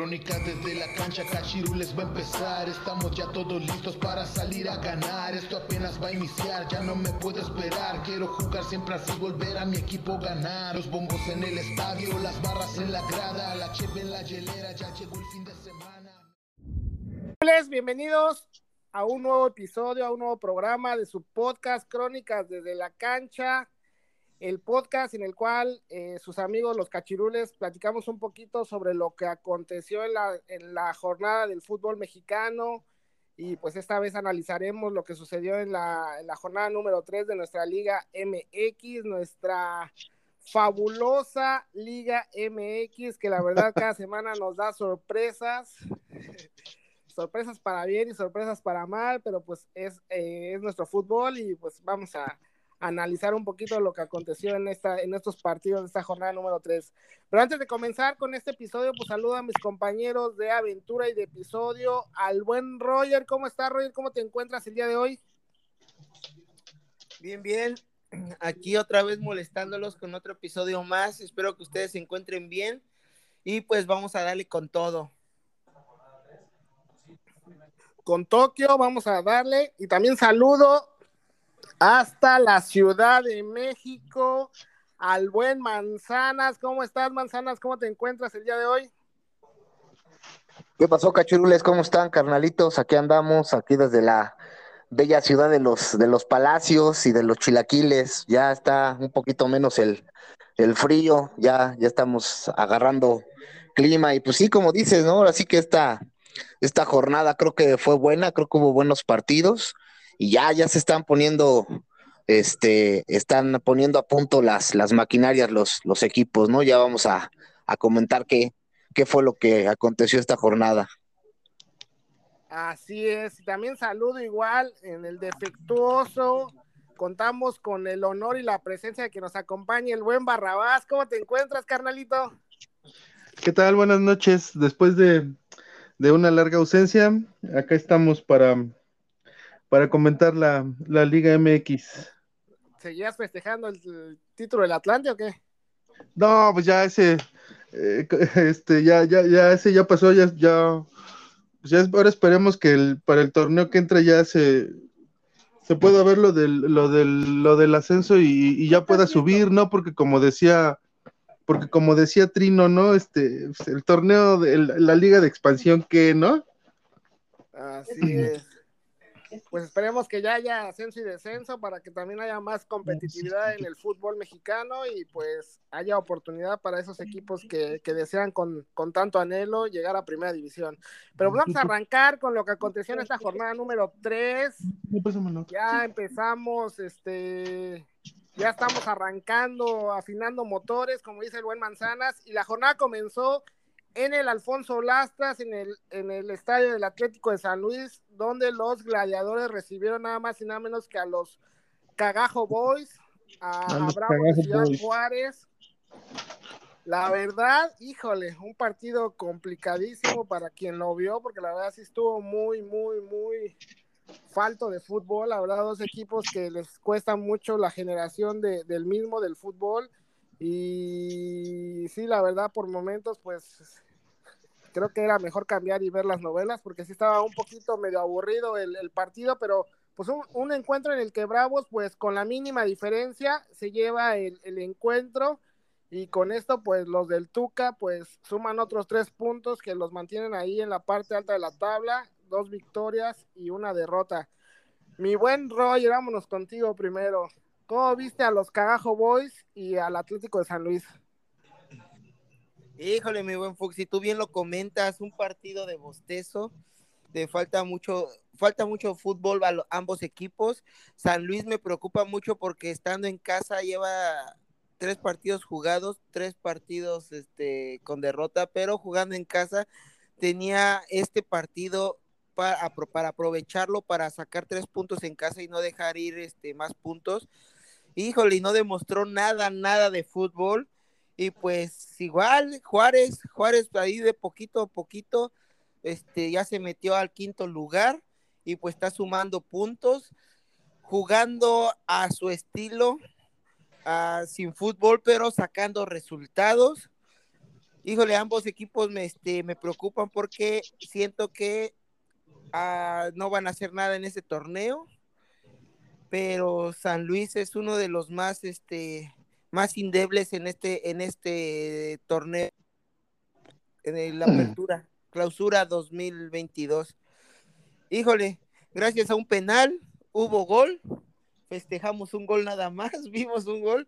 Crónica desde la cancha, Cachirules va a empezar. Estamos ya todos listos para salir a ganar. Esto apenas va a iniciar, ya no me puedo esperar. Quiero jugar siempre así, volver a mi equipo ganar. Los bombos en el estadio, las barras en la grada, la cheve en la hielera, ya llegó el fin de semana. Bienvenidos a un nuevo episodio, a un nuevo programa de su podcast Crónicas desde la cancha el podcast en el cual eh, sus amigos los cachirules platicamos un poquito sobre lo que aconteció en la, en la jornada del fútbol mexicano y pues esta vez analizaremos lo que sucedió en la, la jornada número 3 de nuestra Liga MX, nuestra fabulosa Liga MX que la verdad cada semana nos da sorpresas. sorpresas para bien y sorpresas para mal, pero pues es, eh, es nuestro fútbol y pues vamos a, analizar un poquito lo que aconteció en, esta, en estos partidos de esta jornada número 3. Pero antes de comenzar con este episodio, pues saludo a mis compañeros de aventura y de episodio, al buen Roger. ¿Cómo estás, Roger? ¿Cómo te encuentras el día de hoy? Bien, bien. Aquí otra vez molestándolos con otro episodio más. Espero que ustedes se encuentren bien. Y pues vamos a darle con todo. Con Tokio vamos a darle. Y también saludo hasta la Ciudad de México, al buen Manzanas. ¿Cómo estás, Manzanas? ¿Cómo te encuentras el día de hoy? ¿Qué pasó, cachurules? ¿Cómo están, carnalitos? Aquí andamos, aquí desde la bella ciudad de los, de los palacios y de los chilaquiles. Ya está un poquito menos el, el frío, ya, ya estamos agarrando clima. Y pues sí, como dices, ¿no? Ahora sí que esta, esta jornada creo que fue buena, creo que hubo buenos partidos y ya, ya se están poniendo, este, están poniendo a punto las, las maquinarias, los, los equipos, ¿no? Ya vamos a, comentar qué, qué fue lo que aconteció esta jornada. Así es, también saludo igual en el defectuoso. Contamos con el honor y la presencia de que nos acompañe el buen Barrabás. ¿Cómo te encuentras, carnalito? ¿Qué tal? Buenas noches. Después de, de una larga ausencia, acá estamos para para comentar la, Liga MX. ¿Seguías festejando el, título del Atlante o qué? No, pues ya ese, eh, este, ya, ya, ya ese ya pasó, ya, ya, pues ya ahora esperemos que el, para el torneo que entra ya se, se pueda ver lo del, lo del, lo del ascenso y, ya pueda subir, ¿no? Porque como decía, porque como decía Trino, ¿no? Este, pues, el torneo de la liga de expansión, ¿qué, no? Así es pues esperemos que ya haya ascenso y descenso para que también haya más competitividad en el fútbol mexicano y pues haya oportunidad para esos equipos que, desean con, tanto anhelo llegar a primera división. Pero vamos a arrancar con lo que aconteció en esta jornada número 3. Ya empezamos, este, ya estamos arrancando, afinando motores, como dice el buen Manzanas, y la jornada comenzó en el Alfonso Lastras, en el, en el estadio del Atlético de San Luis, donde los gladiadores recibieron nada más y nada menos que a los Cagajo Boys, a, Bravo Juárez. La verdad, híjole, un partido complicadísimo para quien lo vio, porque la verdad sí estuvo muy, muy, muy falto de fútbol. La verdad, dos equipos que les cuesta mucho la generación de, del mismo del fútbol y sí, la verdad, por momentos, pues creo que era mejor cambiar y ver las novelas, porque sí estaba un poquito medio aburrido el, partido, pero pues un, encuentro en el que Bravos, pues con la mínima diferencia, se lleva el, el, encuentro y con esto, pues los del Tuca, pues suman otros tres puntos que los mantienen ahí en la parte alta de la tabla, dos victorias y una derrota. Mi buen Roy, vámonos contigo primero. ¿Cómo viste a los Cagajo Boys y al Atlético de San Luis? Híjole, mi buen Fox, si tú bien lo comentas, un partido de bostezo, te falta mucho, falta mucho fútbol a ambos equipos. San Luis me preocupa mucho porque estando en casa lleva tres partidos jugados, tres partidos este, con derrota, pero jugando en casa tenía este partido para, para aprovecharlo para sacar tres puntos en casa y no dejar ir este, más puntos híjole, y no demostró nada, nada de fútbol. Y pues igual, Juárez, Juárez ahí de poquito a poquito, este, ya se metió al quinto lugar y pues está sumando puntos, jugando a su estilo, sin fútbol, pero sacando resultados. Híjole, ambos equipos me, este, me preocupan porque siento que ah, no van a hacer nada en este torneo, pero San Luis es uno de los más, este, más indebles en este, en este torneo, en la apertura, clausura 2022. Híjole, gracias a un penal hubo gol, festejamos un gol nada más, vimos un gol,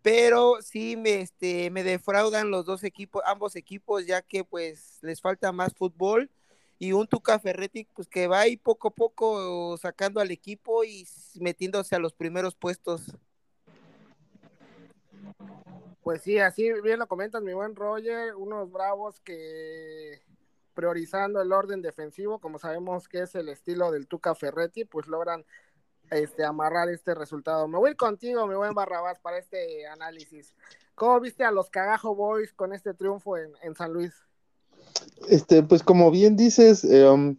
pero sí me, este, me defraudan los dos equipos, ambos equipos, ya que pues les falta más fútbol y un Tuca Ferretti pues que va ahí poco a poco sacando al equipo y metiéndose a los primeros puestos. Pues sí, así bien lo comentas mi buen Roger, unos bravos que priorizando el orden defensivo, como sabemos que es el estilo del Tuca Ferretti, pues logran este, amarrar este resultado. Me voy contigo, mi buen Barrabás, para este análisis. ¿Cómo viste a los Cagajo Boys con este triunfo en, San Luis? Este, pues como bien dices, um,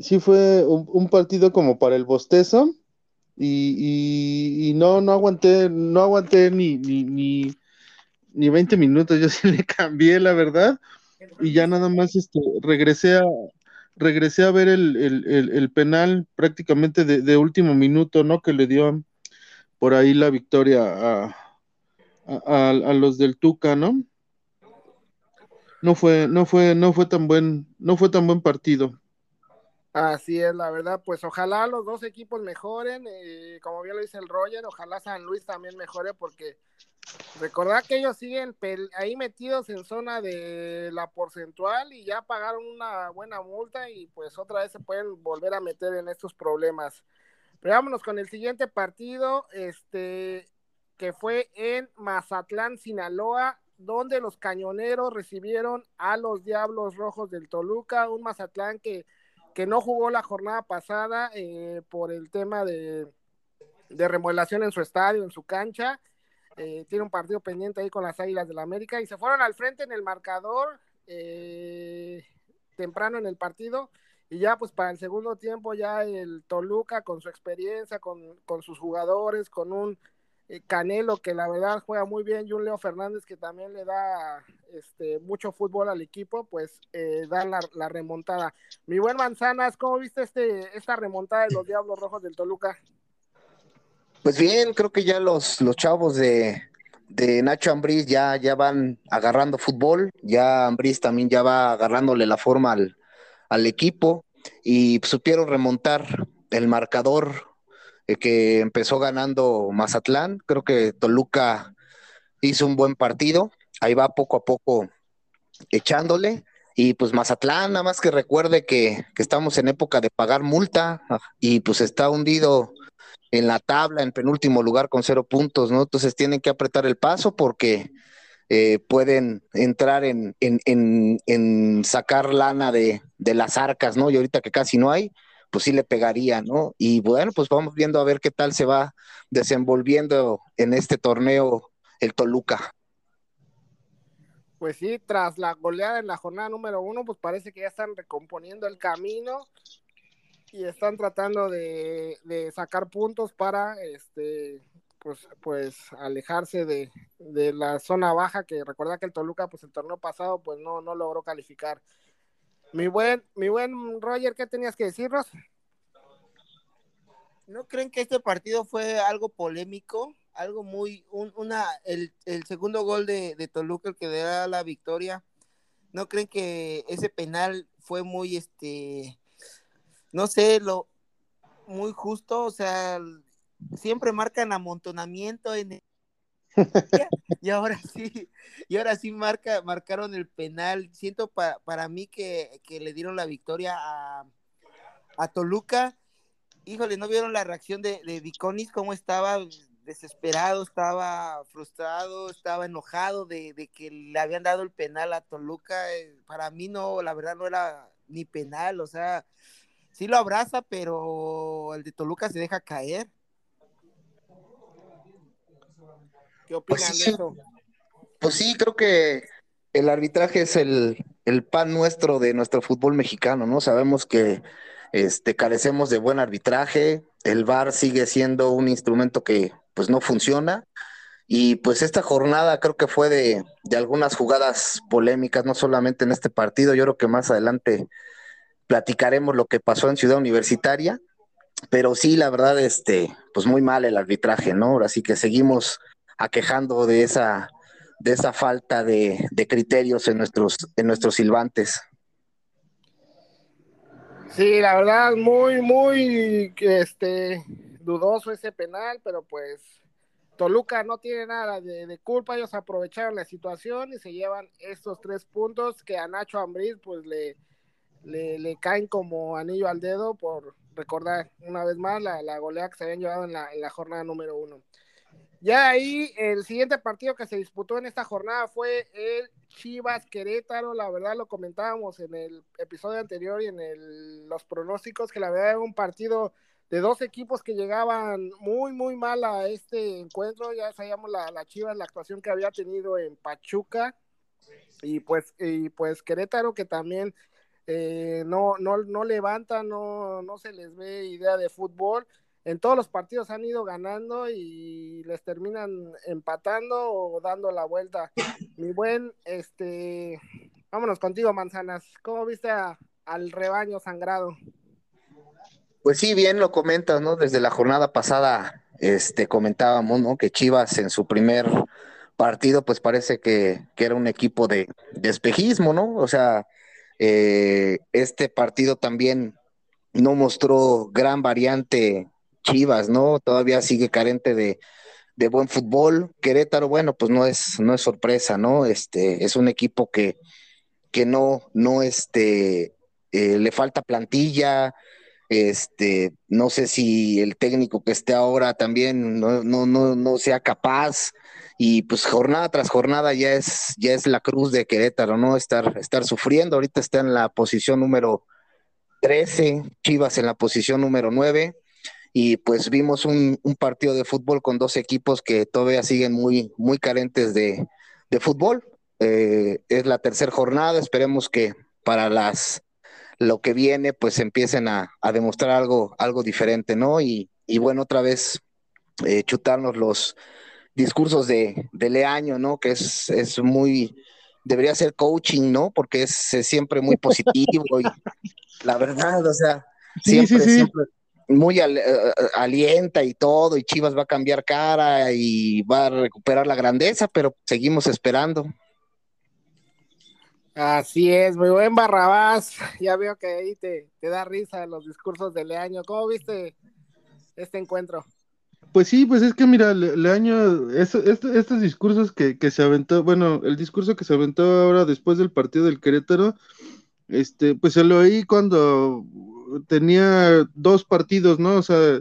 sí fue un, partido como para el bostezo y, no, no aguanté, no aguanté ni, ni, ni, ni 20 minutos, yo sí le cambié, la verdad y ya nada más este, regresé a regresé a ver el, penal prácticamente de, último minuto, ¿no? Que le dio por ahí la victoria a, a, los del Tuca, ¿no? No fue, no fue, no fue tan buen, no fue tan buen partido. Así es, la verdad, pues ojalá los dos equipos mejoren, eh, como bien lo dice el Roger, ojalá San Luis también mejore porque recordad que ellos siguen ahí metidos en zona de la porcentual y ya pagaron una buena multa y pues otra vez se pueden volver a meter en estos problemas. Pero vámonos con el siguiente partido, este que fue en Mazatlán, Sinaloa, donde los cañoneros recibieron a los Diablos Rojos del Toluca, un Mazatlán que que no jugó la jornada pasada eh, por el tema de, de, remodelación en su estadio, en su cancha. Eh, tiene un partido pendiente ahí con las Águilas del la América y se fueron al frente en el marcador eh, temprano en el partido. Y ya pues para el segundo tiempo ya el Toluca con su experiencia, con, con sus jugadores, con un Canelo, que la verdad juega muy bien, y un Leo Fernández que también le da este, mucho fútbol al equipo, pues eh, da la, remontada. Mi buen Manzanas, ¿cómo viste este, esta remontada de los Diablos Rojos del Toluca? Pues bien, creo que ya los, los chavos de, Nacho Ambriz ya, ya van agarrando fútbol, ya Ambriz también ya va agarrándole la forma al, al equipo y supieron remontar el marcador eh, que empezó ganando Mazatlán. Creo que Toluca hizo un buen partido. Ahí va poco a poco echándole. Y pues Mazatlán, nada más que recuerde que, estamos en época de pagar multa ah, y pues está hundido en la tabla, en penúltimo lugar con cero puntos, ¿no? Entonces tienen que apretar el paso porque eh, pueden entrar en, en, sacar lana de, de, las arcas, ¿no? Y ahorita que casi no hay, pues sí le pegaría, ¿no? Y bueno, pues vamos viendo a ver qué tal se va desenvolviendo en este torneo el Toluca. Pues sí, tras la goleada en la jornada número uno, pues parece que ya están recomponiendo el camino y están tratando de, sacar puntos para este pues pues alejarse de, de, la zona baja que recuerda que el Toluca pues el torneo pasado pues no, no logró calificar mi buen, mi buen Roger, ¿qué tenías que decirnos? ¿No creen que este partido fue algo polémico? Algo muy, una, el, segundo gol de, Toluca, el que da la victoria. ¿No creen que ese penal fue muy, este, no sé, lo, muy justo? O sea, siempre marcan amontonamiento en y ahora sí, y ahora sí marca, marcaron el penal. Siento para mí que, le dieron la victoria a, Toluca. Híjole, ¿no vieron la reacción de, de Viconis? ¿Cómo estaba desesperado, estaba frustrado, estaba enojado de, que le habían dado el penal a Toluca? Eh, para mí no, la verdad no era ni penal, o sea, sí lo abraza, pero el de Toluca se deja caer. ¿Qué opinan pues sí, de eso? Pues sí, creo que el arbitraje es el, pan nuestro de nuestro fútbol mexicano, ¿no? Sabemos que este, carecemos de buen arbitraje, el VAR sigue siendo un instrumento que pues no funciona Y pues esta jornada creo que fue de, de algunas jugadas polémicas, no solamente en este partido, yo creo que más adelante platicaremos lo que pasó en Ciudad Universitaria, pero sí, la verdad, este, pues muy mal el arbitraje, ¿no? Ahora sí que seguimos aquejando de esa, de esa falta de, de criterios en nuestros, en nuestros silbantes. Sí, la verdad, muy, muy este, dudoso ese penal, pero pues Toluca no tiene nada de, culpa, ellos aprovecharon la situación y se llevan estos tres puntos que a Nacho Ambriz pues le, le, caen como anillo al dedo por recordar una vez más la, la goleada que se habían llevado en la, en la jornada número uno. Ya ahí el siguiente partido que se disputó en esta jornada fue el Chivas Querétaro, la verdad lo comentábamos en el episodio anterior y en los pronósticos, que la verdad era un partido de dos equipos que llegaban muy, muy mal a este encuentro, ya sabíamos la, la Chivas, la actuación que había tenido en Pachuca, y pues, y pues Querétaro que también eh, no, no, no levanta, no, no se les ve idea de fútbol, en todos los partidos han ido ganando y les terminan empatando o dando la vuelta. Mi buen, este, vámonos contigo, Manzanas. ¿Cómo viste al rebaño sangrado? Pues sí, bien lo comentas, ¿no? Desde la jornada pasada, este, comentábamos, ¿no? Que Chivas en su primer partido, pues parece que, era un equipo de, de, espejismo, ¿no? O sea, eh, este partido también no mostró gran variante Chivas, ¿no? Todavía sigue carente de, buen fútbol. Querétaro, bueno, pues no es, no es sorpresa, ¿no? Este, es un equipo que, que no, no, este, eh, le falta plantilla, este, no sé si el técnico que esté ahora también no, no, no, no sea capaz, y pues jornada tras jornada ya es, ya es la cruz de Querétaro, ¿no? Estar, estar sufriendo, ahorita está en la posición número 13, Chivas en la posición número 9, y pues vimos un, partido de fútbol con dos equipos que todavía siguen muy, muy carentes de, fútbol. Eh, es la tercera jornada, esperemos que para las lo que viene pues empiecen a, demostrar algo, algo diferente, ¿no? Y, bueno, otra vez eh, chutarnos los discursos de, de, Leaño, ¿no? Que es, es muy, debería ser coaching, ¿no? Porque es, siempre muy positivo y la verdad, o sea, siempre, siempre muy eh, alienta y todo, y Chivas va a cambiar cara y va a recuperar la grandeza, pero seguimos esperando. Así es, muy buen Barrabás. Ya veo que ahí te, da risa los discursos de Leaño. ¿Cómo viste este encuentro? Pues sí, pues es que mira, Leaño, estos discursos que, que, se aventó, bueno, el discurso que se aventó ahora después del partido del Querétaro, este, pues se lo oí cuando tenía dos partidos, ¿no? O sea,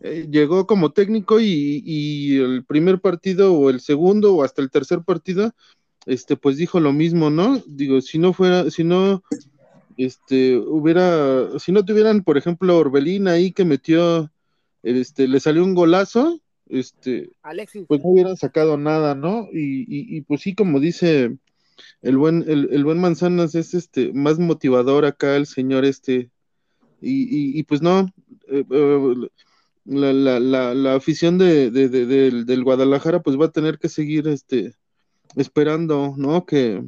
eh, llegó como técnico y, el primer partido o el segundo o hasta el tercer partido, este, pues dijo lo mismo, ¿no? Digo, si no fuera, si no, este, hubiera, si no tuvieran, por ejemplo, Orbelín ahí que metió, este, le salió un golazo, este, pues no hubieran sacado nada, ¿no? Y, y, pues sí, como dice el buen, el, el, buen Manzanas, es este, más motivador acá el señor este, y, pues no, eh, eh, la, afición de, del, Guadalajara pues va a tener que seguir este, esperando, ¿no? Que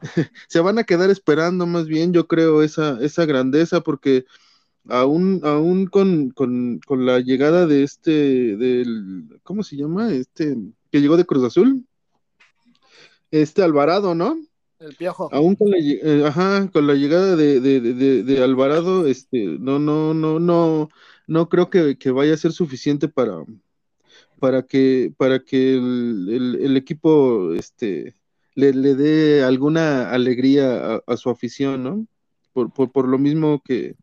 se van a quedar esperando más bien, yo creo, esa, esa grandeza, porque aún, aún con, con, con la llegada de este, del, ¿cómo se llama? Este, que llegó de Cruz Azul, este Alvarado, ¿no? El piojo. Aún con la, eh, ajá, con la llegada de, Alvarado, este, no, creo que, vaya a ser suficiente para, que, el, equipo este, le, dé alguna alegría a, su afición, ¿no? Por, lo mismo que,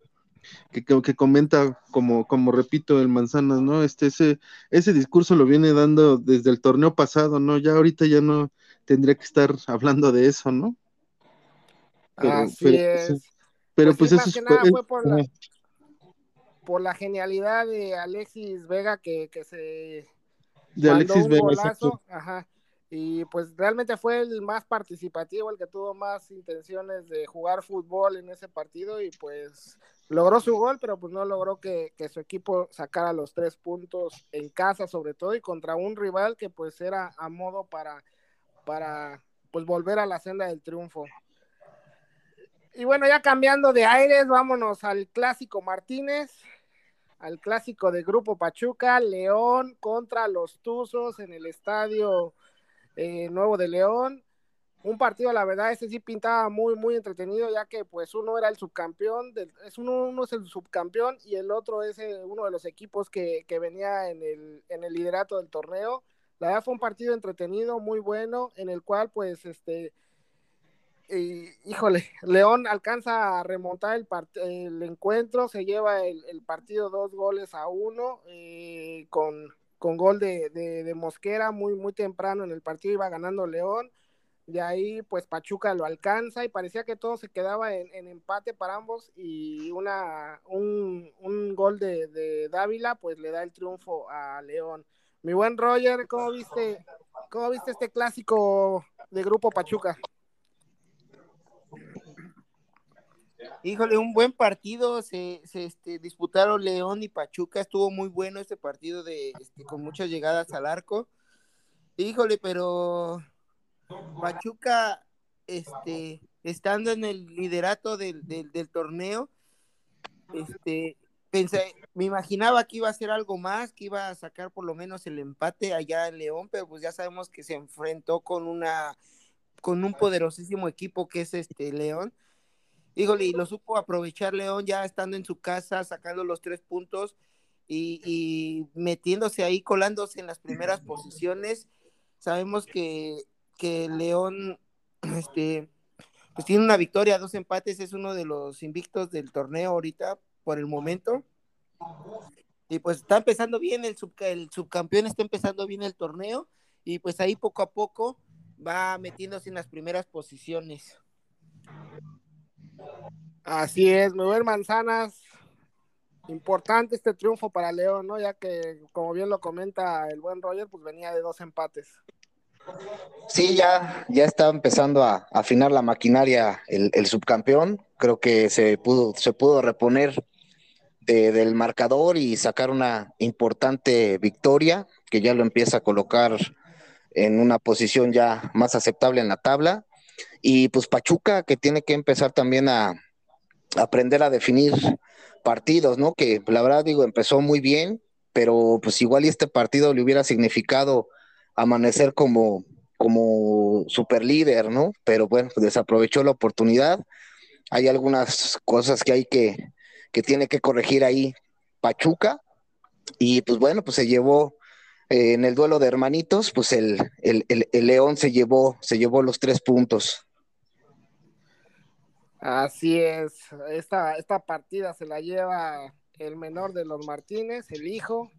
comenta, como, como repito, el Manzanas, ¿no? Este, ese, ese discurso lo viene dando desde el torneo pasado, ¿no? Ya ahorita ya no, tendría que estar hablando de eso, ¿no? Pero, Así es. Pero pues, pues eso fue por la, por la genialidad de Alexis Vega que, que se de Alexis Vega, Ajá. y pues realmente fue el más participativo, el que tuvo más intenciones de jugar fútbol en ese partido y pues logró su gol, pero pues no logró que, su equipo sacara los tres puntos en casa sobre todo y contra un rival que pues era a modo para, para pues volver a la senda del triunfo. Y bueno, ya cambiando de aires, vámonos al clásico Martínez, al clásico de Grupo Pachuca, León contra los Tuzos en el estadio eh, Nuevo de León. Un partido, la verdad, ese sí pintaba muy, muy entretenido, ya que pues uno era el subcampeón, es uno, es el subcampeón y el otro es eh, uno de los equipos que, venía en el, en el liderato del torneo. La verdad fue un partido entretenido, muy bueno, en el cual pues este, híjole, León alcanza a remontar el, el encuentro, se lleva el, partido dos goles a uno eh, con, con gol de, Mosquera muy, muy temprano en el partido, iba ganando León. De ahí, pues Pachuca lo alcanza y parecía que todo se quedaba en, empate para ambos y una, un, gol de, Dávila, pues le da el triunfo a León. Mi buen Roger, ¿cómo viste, cómo viste este clásico de Grupo Pachuca? Híjole, un buen partido, se, se este, disputaron León y Pachuca, estuvo muy bueno este partido de este, con muchas llegadas al arco. Híjole, pero Pachuca, este, estando en el liderato del, del, torneo, este, pensé, me imaginaba que iba a hacer algo más, que iba a sacar por lo menos el empate allá en León, pero pues ya sabemos que se enfrentó con una, con un poderosísimo equipo que es este León híjole, y lo supo aprovechar León ya estando en su casa, sacando los tres puntos y, metiéndose ahí, colándose en las primeras posiciones. Sabemos que, que León este, pues tiene una victoria, dos empates, es uno de los invictos del torneo ahorita por el momento. Y pues está empezando bien, el, el subcampeón está empezando bien el torneo y pues ahí poco a poco va metiéndose en las primeras posiciones. Así es, me ver manzanas. Importante este triunfo para León, ¿no? Ya que, como bien lo comenta el buen Roger, pues venía de dos empates. Sí, ya, ya está empezando a, afinar la maquinaria el, subcampeón. Creo que se pudo, se pudo reponer del marcador y sacar una importante victoria que ya lo empieza a colocar en una posición ya más aceptable en la tabla. Y pues Pachuca que tiene que empezar también a, aprender a definir partidos, ¿no? Que la verdad digo, empezó muy bien, pero pues igual este partido le hubiera significado amanecer como, como super líder, ¿no? Pero bueno, desaprovechó la oportunidad. Hay algunas cosas que hay que, que tiene que corregir ahí Pachuca. Y pues bueno, pues se llevó eh, en el duelo de hermanitos, pues el, el, el, León se llevó, se llevó los tres puntos. Así es, esta, esta partida se la lleva el menor de los Martínez, el hijo,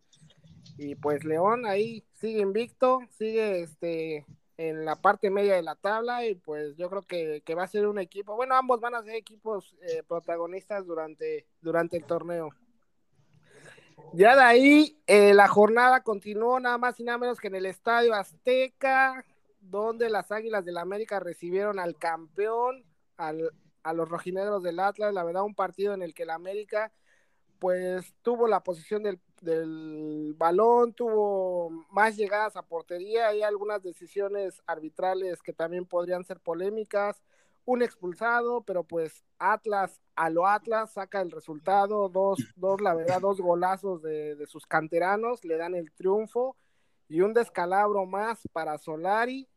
y pues León ahí sigue invicto, sigue este en la parte media de la tabla y pues yo creo que, va a ser un equipo, bueno, ambos van a ser equipos eh, protagonistas durante, durante el torneo. Ya de ahí eh, la jornada continuó nada más y nada menos que en el Estadio Azteca, donde las Águilas del la América recibieron al campeón, al, a los rojinegros del Atlas. La verdad, un partido en el que el América pues tuvo la posición del, del balón, tuvo más llegadas a portería, hay algunas decisiones arbitrales que también podrían ser polémicas un expulsado, pero pues Atlas a lo Atlas saca el resultado, dos, dos la verdad, dos golazos de, sus canteranos, le dan el triunfo y un descalabro más para Solari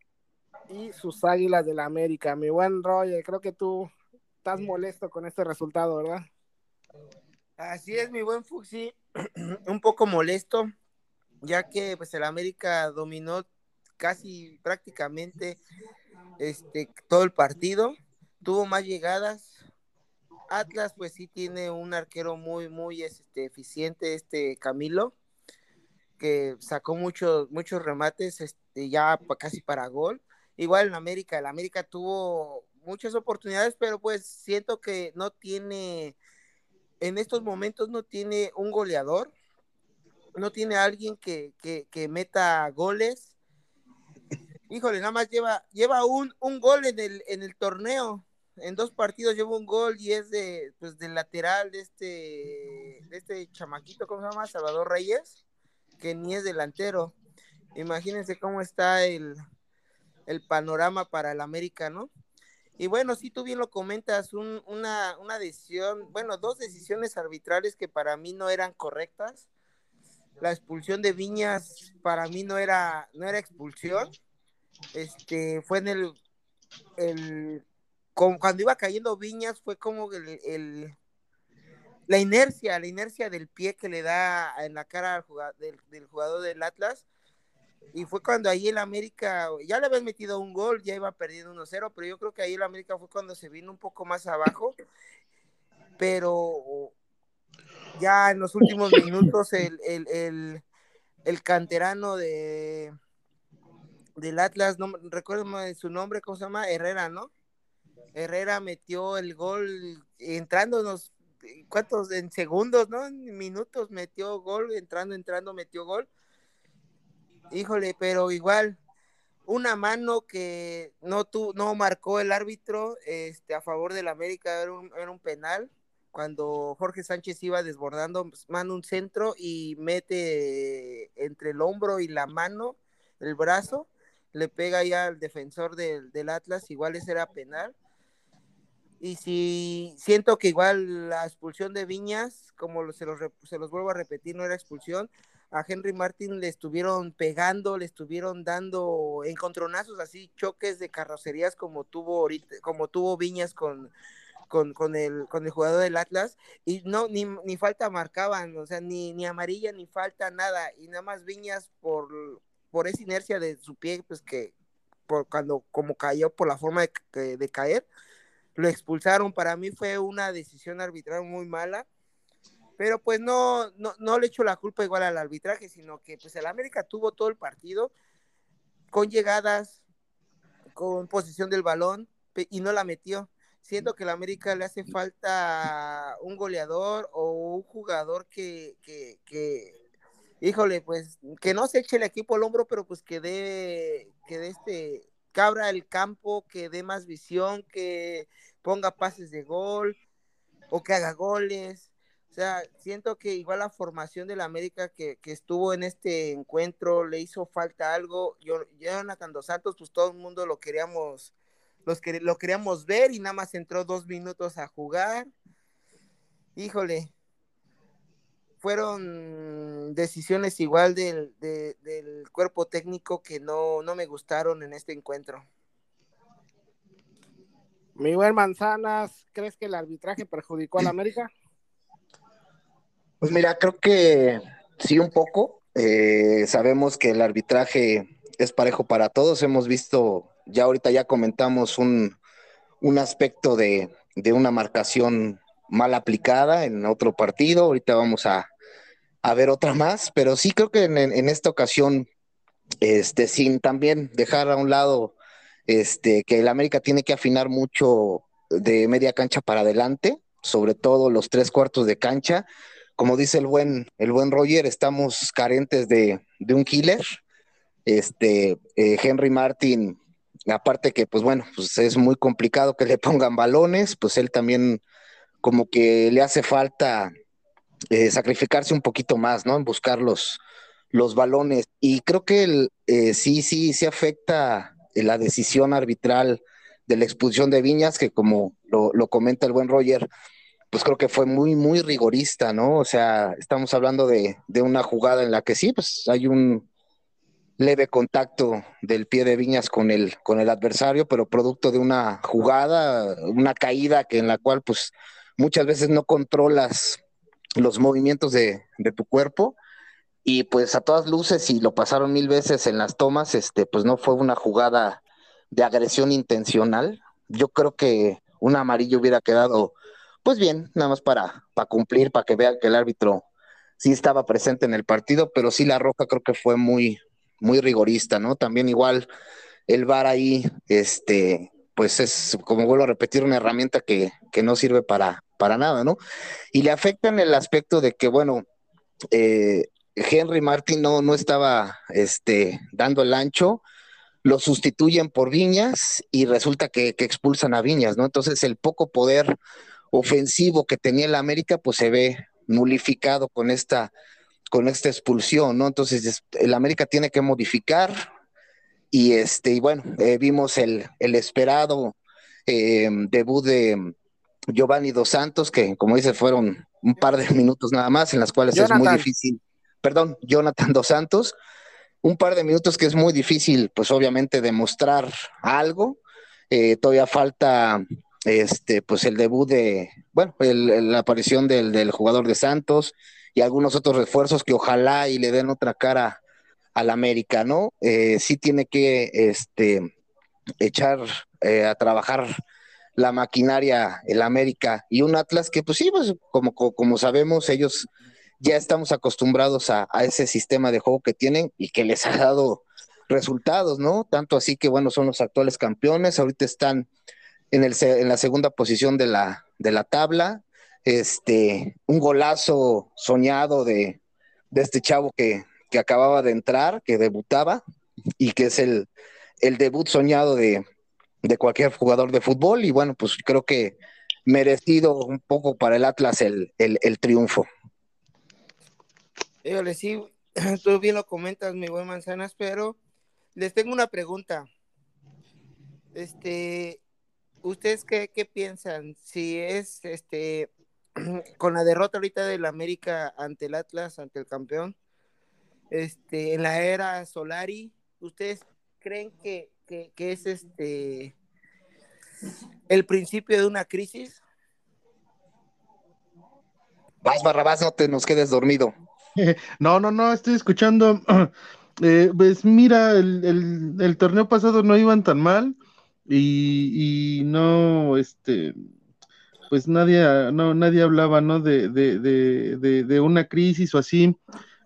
y sus Águilas del la América. Mi buen Roger, creo que tú estás molesto con este resultado, ¿verdad? Así es, mi buen Fuxi, un poco molesto, ya que pues el América dominó casi prácticamente este, todo el partido, tuvo más llegadas. Atlas, pues sí tiene un arquero muy, muy este, eficiente, este Camilo, que sacó muchos, muchos remates, este, ya casi para gol. Igual en América, el América tuvo muchas oportunidades, pero pues siento que no tiene, en estos momentos no tiene un goleador, no tiene alguien que, meta goles híjole, nada más lleva, lleva un, un gol en el, en el torneo. En dos partidos lleva un gol y es de, pues, del lateral de este, de este chamaquito, ¿cómo se llama? Salvador Reyes, que ni es delantero. Imagínense cómo está el, el panorama para el América, ¿no? Y bueno, si tú bien lo comentas, una, una decisión, bueno, dos decisiones arbitrales que para mí no eran correctas. La expulsión de Viñas para mí no era, no era expulsión. Este, fue en el, el cuando iba cayendo Viñas fue como el, la inercia, la inercia del pie que le da en la cara del, del jugador del Atlas y fue cuando ahí el América, ya le habían metido un gol, ya iba perdiendo 1-0, pero yo creo que ahí el América fue cuando se vino un poco más abajo, pero ya en los últimos minutos el, el, el, canterano de del Atlas, no recuerdo su nombre, ¿cómo se llama? Herrera, ¿no? Herrera metió el gol entrando unos, ¿cuántos? En segundos, ¿no? En minutos metió gol, entrando, entrando, metió gol Híjole, pero igual, una mano que no tu, no marcó el árbitro este, a favor del América era un, era un penal cuando Jorge Sánchez iba desbordando, pues, manda un centro y mete entre el hombro y la mano, el brazo, le pega ya al defensor del, del Atlas, igual ese era penal. Y si siento que igual la expulsión de Viñas, como se los, se los vuelvo a repetir, no era expulsión, a Henry Martin le estuvieron pegando, le estuvieron dando encontronazos así, choques de carrocerías como tuvo ahorita, como tuvo Viñas con, con, el, con el jugador del Atlas, y no, ni, ni falta marcaban, o sea, ni, ni amarilla, ni falta, nada, y nada más Viñas por, por esa inercia de su pie, pues que por cuando como cayó por la forma de, de caer, lo expulsaron. Para mí fue una decisión arbitral muy mala pero pues no, no, no le echo la culpa igual al arbitraje, sino que pues el América tuvo todo el partido con llegadas, con posición del balón y no la metió. Siento que el América le hace falta un goleador o un jugador que, que, que, híjole, pues que no se eche el equipo al hombro, pero pues que dé, que dé este, cabra el campo, que dé más visión, que ponga pases de gol o que haga goles o sea, siento que igual la formación de la América que, estuvo en este encuentro le hizo falta algo. Yo, Jonathan Dos Santos, pues todo el mundo lo queríamos, los que, lo queríamos ver y nada más entró dos minutos a jugar. Híjole, fueron decisiones igual del, del cuerpo técnico que no, no me gustaron en este encuentro. Miguel Manzanas, ¿crees que el arbitraje perjudicó a la América? Pues mira, creo que sí un poco. Eh, sabemos que el arbitraje es parejo para todos. Hemos visto, ya ahorita ya comentamos un, aspecto de, una marcación mal aplicada en otro partido. Ahorita vamos a, ver otra más, pero sí creo que en, en, esta ocasión, este, sin también dejar a un lado este, que el América tiene que afinar mucho de media cancha para adelante, sobre todo los tres cuartos de cancha como dice el buen, el buen Roger, estamos carentes de, un killer. Este, eh, Henry Martin, aparte que, pues bueno, pues es muy complicado que le pongan balones, pues él también como que le hace falta eh, sacrificarse un poquito más, ¿no? En buscar los, los balones. Y creo que el, eh, sí, sí, sí afecta la decisión arbitral de la expulsión de Viñas, que como lo, lo comenta el buen Roger, pues creo que fue muy, muy rigorista, ¿no? O sea, estamos hablando de, una jugada en la que sí, pues hay un leve contacto del pie de Viñas con el, con el adversario, pero producto de una jugada, una caída que en la cual pues muchas veces no controlas los movimientos de, de tu cuerpo y pues a todas luces y lo pasaron mil veces en las tomas, este, pues no fue una jugada de agresión intencional. Yo creo que un amarillo hubiera quedado pues bien, nada más para, para cumplir, para que vean que el árbitro sí estaba presente en el partido, pero sí la roja creo que fue muy, muy rigorista, ¿no? También igual el VAR ahí, este, pues es, como vuelvo a repetir, una herramienta que, no sirve para, para nada, ¿no? Y le afecta en el aspecto de que, bueno, eh, Henry Martin no, no estaba este, dando el ancho, lo sustituyen por Viñas y resulta que, que, expulsan a Viñas, ¿no? Entonces el poco poder ofensivo que tenía el América, pues se ve nulificado con esta, con esta expulsión, ¿no? Entonces el América tiene que modificar y este, y bueno, eh, vimos el, el esperado eh, debut de Giovanni Dos Santos, que como dice, fueron un par de minutos nada más, en las cuales es muy difícil, perdón, Jonathan Dos Santos, un par de minutos que es muy difícil, pues obviamente demostrar algo. Eh, todavía falta este, pues el debut de, bueno, la aparición del, del, jugador de Santos y algunos otros refuerzos que ojalá y le den otra cara al América, ¿no? Eh, sí tiene que este, echar eh, a trabajar la maquinaria el América y un Atlas que pues sí, pues como, como sabemos ellos ya estamos acostumbrados a, a, ese sistema de juego que tienen y que les ha dado resultados, ¿no? Tanto así que bueno, son los actuales campeones, ahorita están en, el, en la segunda posición de la, de la tabla, este, un golazo soñado de, de este chavo que, que, acababa de entrar, que debutaba y que es el, el debut soñado de, de cualquier jugador de fútbol y bueno, pues creo que merecido un poco para el Atlas el, el, el triunfo. Híjole, sí, tú bien lo comentas, mi buen Manzanas, pero les tengo una pregunta. Este, ¿ustedes qué, qué piensan? Si es este con la derrota ahorita del América ante el Atlas, ante el campeón, este, en la era Solari, ¿ustedes creen que, que, que es este el principio de una crisis? Vas, Barrabás, no te nos quedes dormido. No, no, no, estoy escuchando. Eh, pues mira, el, el, el, torneo pasado no iban tan mal y, y no, este, pues nadie, no, nadie hablaba, ¿no? De, de, de, de, una crisis o así.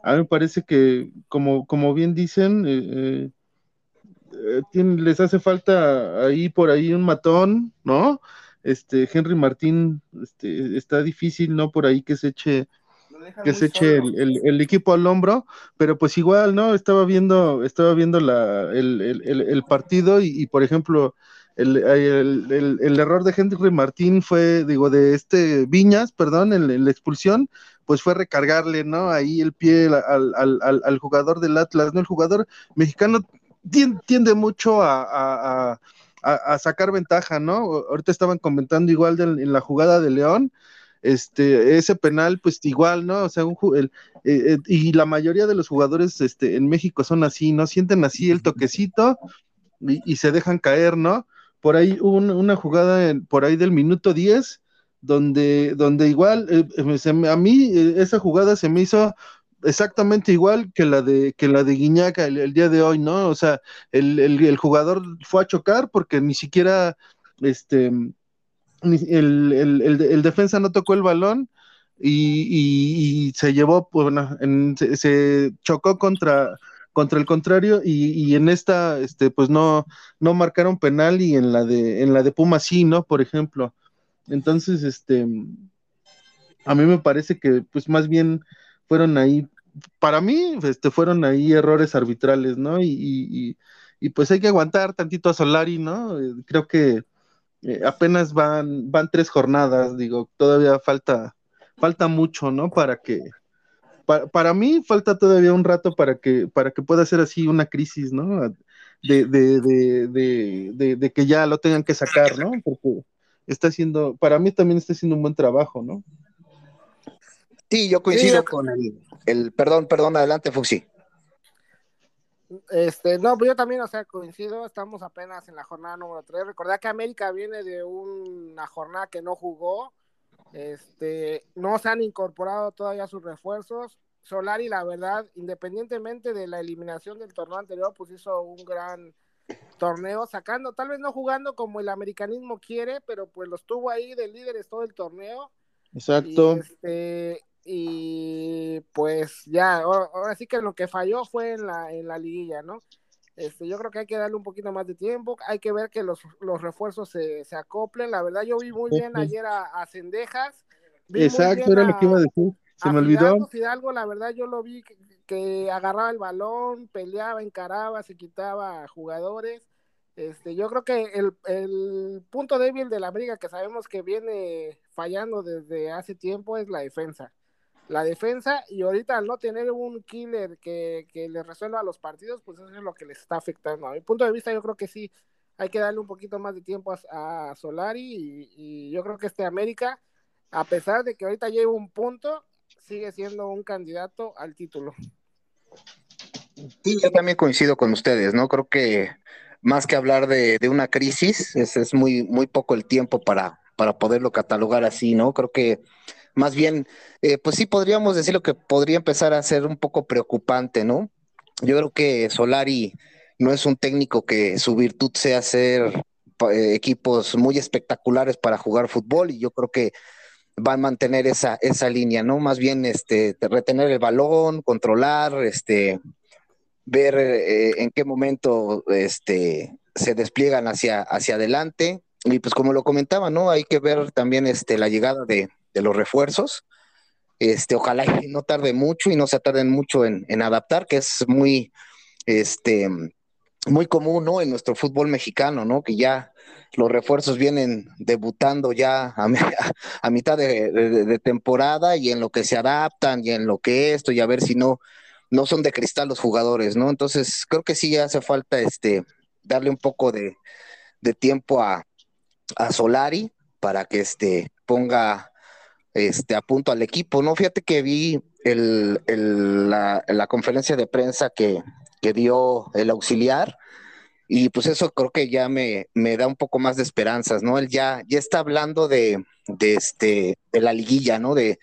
A mí me parece que, como, como bien dicen, eh, eh, tiene, les hace falta ahí por ahí un matón, ¿no? Este, Henry Martín, este, está difícil, ¿no? Por ahí que se eche que se eche el, el, equipo al hombro, pero pues igual, ¿no? Estaba viendo, estaba viendo la, el, partido y, y, por ejemplo, el, error de Henry Martín fue, digo, de este Viñas, perdón, en, la expulsión, pues fue recargarle, ¿no? Ahí el pie al, al, al, jugador del Atlas, ¿no? El jugador mexicano tiende, mucho a, a, a, a, sacar ventaja, ¿no? Ahorita estaban comentando igual de, en la jugada de León, este, ese penal, pues igual, ¿no? O sea, un, eh, eh, y la mayoría de los jugadores este, en México son así, ¿no? Sienten así el toquecito y, se dejan caer, ¿no? Por ahí hubo una jugada en, por ahí del minuto 10, donde, donde igual, eh, se, a mí eh, esa jugada se me hizo exactamente igual que la de que la de Guiñaca el, día de hoy, ¿no? O sea, el, el, jugador fue a chocar porque ni siquiera este el, el, defensa no tocó el balón y, y, se llevó, pues, bueno, en, se, chocó contra, contra el contrario y, y, en esta, este, pues no, no marcaron penal y en la de, en la de Puma sí, ¿no? Por ejemplo. Entonces, este, a mí me parece que, pues más bien fueron ahí, para mí, este, fueron ahí errores arbitrales, ¿no? Y, y pues hay que aguantar tantito a Solari, ¿no? Creo que eh, apenas van, van tres jornadas, digo, todavía falta, falta mucho, ¿no? Para que, para, para mí falta todavía un rato para que, para que pueda ser así una crisis, ¿no? De, de, de, de, de que ya lo tengan que sacar, ¿no? Porque está haciendo, para mí también está haciendo un buen trabajo, ¿no? Sí, yo coincido sí, con el, el, perdón, perdón, adelante, Fuxi. Este, no, pues yo también, o sea, coincido, estamos apenas en la jornada número 3. Recordad que América viene de una jornada que no jugó, este, no se han incorporado todavía sus refuerzos. Solari, la verdad, independientemente de la eliminación del torneo anterior, pues hizo un gran torneo, sacando, tal vez no jugando como el americanismo quiere, pero pues los tuvo ahí de líderes todo el torneo. Exacto. Y, este, y pues ya, ahora sí que lo que falló fue en la, en la liguilla, ¿no? Este, yo creo que hay que darle un poquito más de tiempo, hay que ver que los, los refuerzos se, se acoplen, la verdad yo vi muy bien ayer a, Cendejas. Exacto, era a, lo que iba a decir, se me olvidó. Fidalgo, Fidalgo, la verdad yo lo vi que, que agarraba el balón, peleaba, encaraba, se quitaba jugadores. Este, yo creo que el, el punto débil de la América que sabemos que viene fallando desde hace tiempo es la defensa. La defensa, y ahorita al no tener un killer que, que le resuelva los partidos, pues eso es lo que les está afectando. A mi punto de vista, yo creo que sí, hay que darle un poquito más de tiempo a, Solari y, yo creo que este América, a pesar de que ahorita lleva un punto, sigue siendo un candidato al título. Sí, yo también coincido con ustedes, ¿no? Creo que más que hablar de, una crisis, es, es, muy, muy poco el tiempo para, para poderlo catalogar así, ¿no? Creo que más bien, eh, pues sí podríamos decir lo que podría empezar a ser un poco preocupante, ¿no? Yo creo que Solari no es un técnico que su virtud sea hacer eh, equipos muy espectaculares para jugar fútbol y yo creo que va a mantener esa, esa línea, ¿no? Más bien este, retener el balón, controlar, este, ver eh, en qué momento este, se despliegan hacia, hacia adelante. Y pues como lo comentaba, ¿no? Hay que ver también este, la llegada de, de los refuerzos. Este, ojalá no tarde mucho y no se tarden mucho en, en adaptar, que es muy, este, muy común, ¿no? En nuestro fútbol mexicano, ¿no? Que ya los refuerzos vienen debutando ya a, mitad de, temporada y en lo que se adaptan y en lo que esto y a ver si no, no son de cristal los jugadores, ¿no? Entonces creo que sí hace falta este, darle un poco de, tiempo a, a, Solari para que este, ponga este, al equipo, ¿no? Fíjate que vi el, la, la conferencia de prensa que, que dio el auxiliar. Y pues eso creo que ya me, me da un poco más de esperanzas, ¿no? Él ya, ya está hablando de, de, este, de la liguilla, ¿no? De,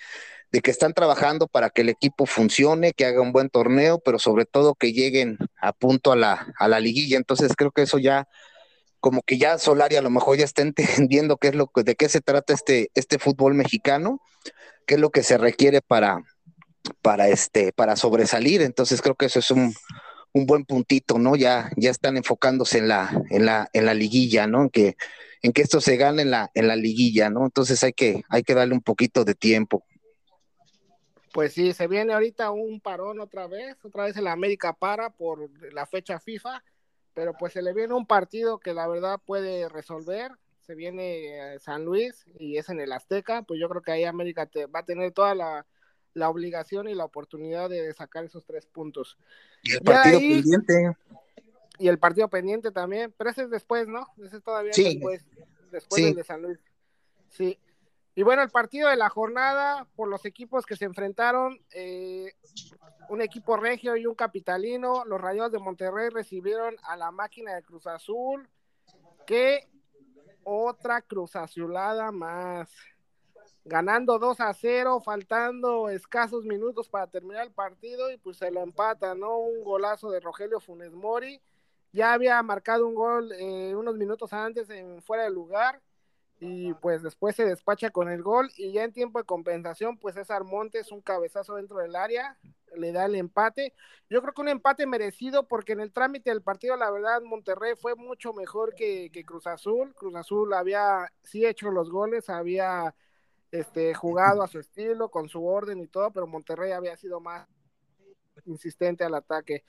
de que están trabajando para que el equipo funcione, que haga un buen torneo, pero sobre todo que lleguen a punto a la, a la liguilla. Entonces creo que eso ya, como que ya Solari a lo mejor ya está entendiendo qué es lo que, de qué se trata este, este fútbol mexicano, qué es lo que se requiere para, para este, para sobresalir. Entonces creo que eso es un, un buen puntito, ¿no? Ya, ya están enfocándose en la, en la, en la liguilla, ¿no? En que, en que esto se gane en la, en la liguilla, ¿no? Entonces hay que, hay que darle un poquito de tiempo. Pues sí, se viene ahorita un parón otra vez, otra vez el América para por la fecha FIFA, pero pues se le viene un partido que la verdad puede resolver, se viene eh, San Luis y es en el Azteca, pues yo creo que ahí América te, va a tener toda la, la obligación y la oportunidad de sacar esos tres puntos. Y el partido pendiente. Y el partido pendiente también, pero ese es después, ¿no? Ese es todavía después, después de San Luis. Sí. Y bueno, el partido de la jornada por los equipos que se enfrentaron, eh, un equipo regio y un capitalino, los Rayos de Monterrey recibieron a la máquina de Cruz Azul, que otra Cruz Azulada más ganando 2 a 0, faltando escasos minutos para terminar el partido y pues se lo empata, ¿no? Un golazo de Rogelio Funes Mori. Ya había marcado un gol eh, unos minutos antes en fuera de lugar y pues después se despacha con el gol y ya en tiempo de compensación pues César Montes un cabezazo dentro del área le da el empate yo creo que un empate merecido porque en el trámite del partido la verdad Monterrey fue mucho mejor que, Cruz Azul Cruz Azul había sí hecho los goles había este, jugado a su estilo, con su orden y todo, pero Monterrey había sido más insistente al ataque.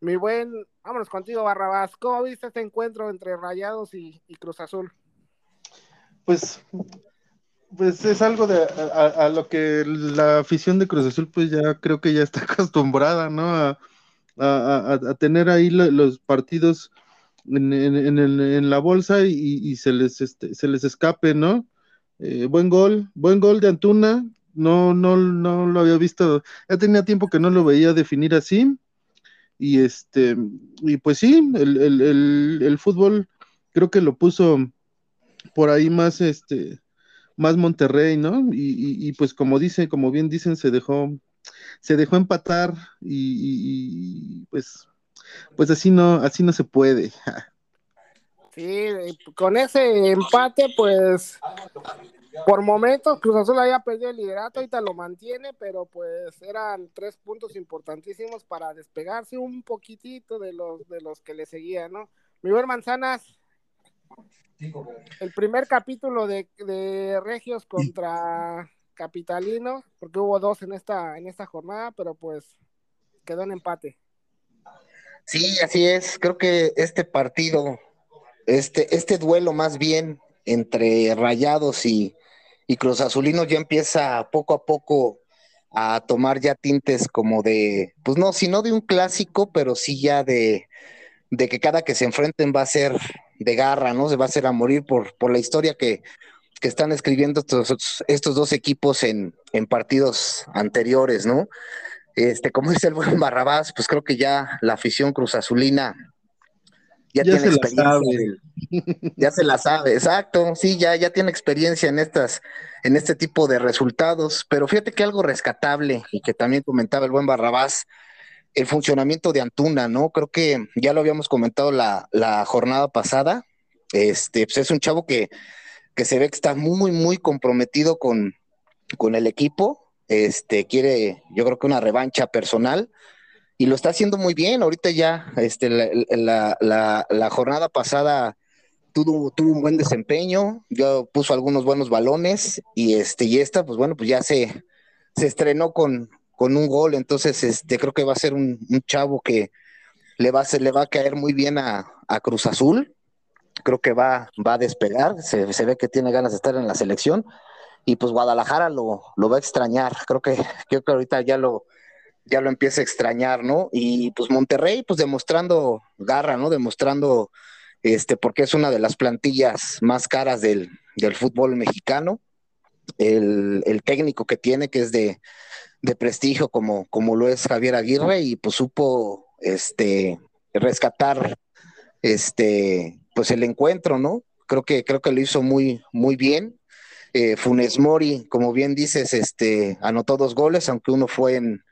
Mi buen, vámonos contigo, Barrabás. ¿Cómo viste este encuentro entre Rayados y, Cruz Azul? Pues, pues es algo de a, lo que la afición de Cruz Azul, pues ya creo que ya está acostumbrada, ¿no? A, tener ahí los partidos en, en, la bolsa y, se les este, se les escape, ¿no? Eh, buen gol, buen gol de Antuna. No, no, no lo había visto. Ya tenía tiempo que no lo veía definir así. Y este, y pues sí, el, fútbol creo que lo puso por ahí más este, más Monterrey, ¿no? Y, pues como dicen, como bien dicen, se dejó, se dejó empatar y, y, pues, pues así no, así no se puede. Sí, con ese empate, pues por momentos Cruz Azul había perdido el liderato, ahorita lo mantiene, pero pues eran tres puntos importantísimos para despegarse un poquitito de los de los que le seguían, ¿no? Mi Manzanas, el primer capítulo de, de Regios contra Capitalino, porque hubo dos en esta, en esta jornada, pero pues quedó en empate. Sí, así es. Creo que este partido, este, este duelo más bien entre Rayados y, y Cruz Azulinos ya empieza poco a poco a tomar ya tintes como de, pues no, sino de un clásico, pero sí ya de, de que cada que se enfrenten va a ser de garra, ¿no? Se va a hacer a morir por, por la historia que, que están escribiendo estos, estos dos equipos en, en, partidos anteriores, ¿no? Este, como dice el buen Barrabás, pues creo que ya la afición cruzazulina ya, ya tiene experiencia. ya se la sabe, exacto, sí, ya, ya tiene experiencia en estas, en este tipo de resultados. Pero fíjate que algo rescatable, y que también comentaba el buen Barrabás, el funcionamiento de Antuna, ¿no? Creo que ya lo habíamos comentado la, la jornada pasada. Este, pues es un chavo que, que se ve que está muy, muy comprometido con, con el equipo. Este, quiere, yo creo que una revancha personal y lo está haciendo muy bien. Ahorita ya, este, la, la, la, jornada pasada tuvo, tuvo, un buen desempeño, yo puso algunos buenos balones y este, y esta, pues bueno, pues ya se, se estrenó con, con un gol, entonces este, creo que va a ser un, chavo que le va a, le va a caer muy bien a, a Cruz Azul, creo que va, va a despegar, se, se, ve que tiene ganas de estar en la selección y pues Guadalajara lo, lo va a extrañar, creo que, creo que ahorita ya lo, ya lo empieza a extrañar, ¿no? Y pues Monterrey, pues demostrando garra, ¿no? Demostrando, este, porque es una de las plantillas más caras del, del fútbol mexicano. El, el, técnico que tiene, que es de, de, prestigio, como, como lo es Javier Aguirre, y pues supo este, rescatar este, pues el encuentro, ¿no? Creo que, creo que lo hizo muy, muy bien. Eh, Funes Mori, como bien dices, este, anotó dos goles, aunque uno fue en,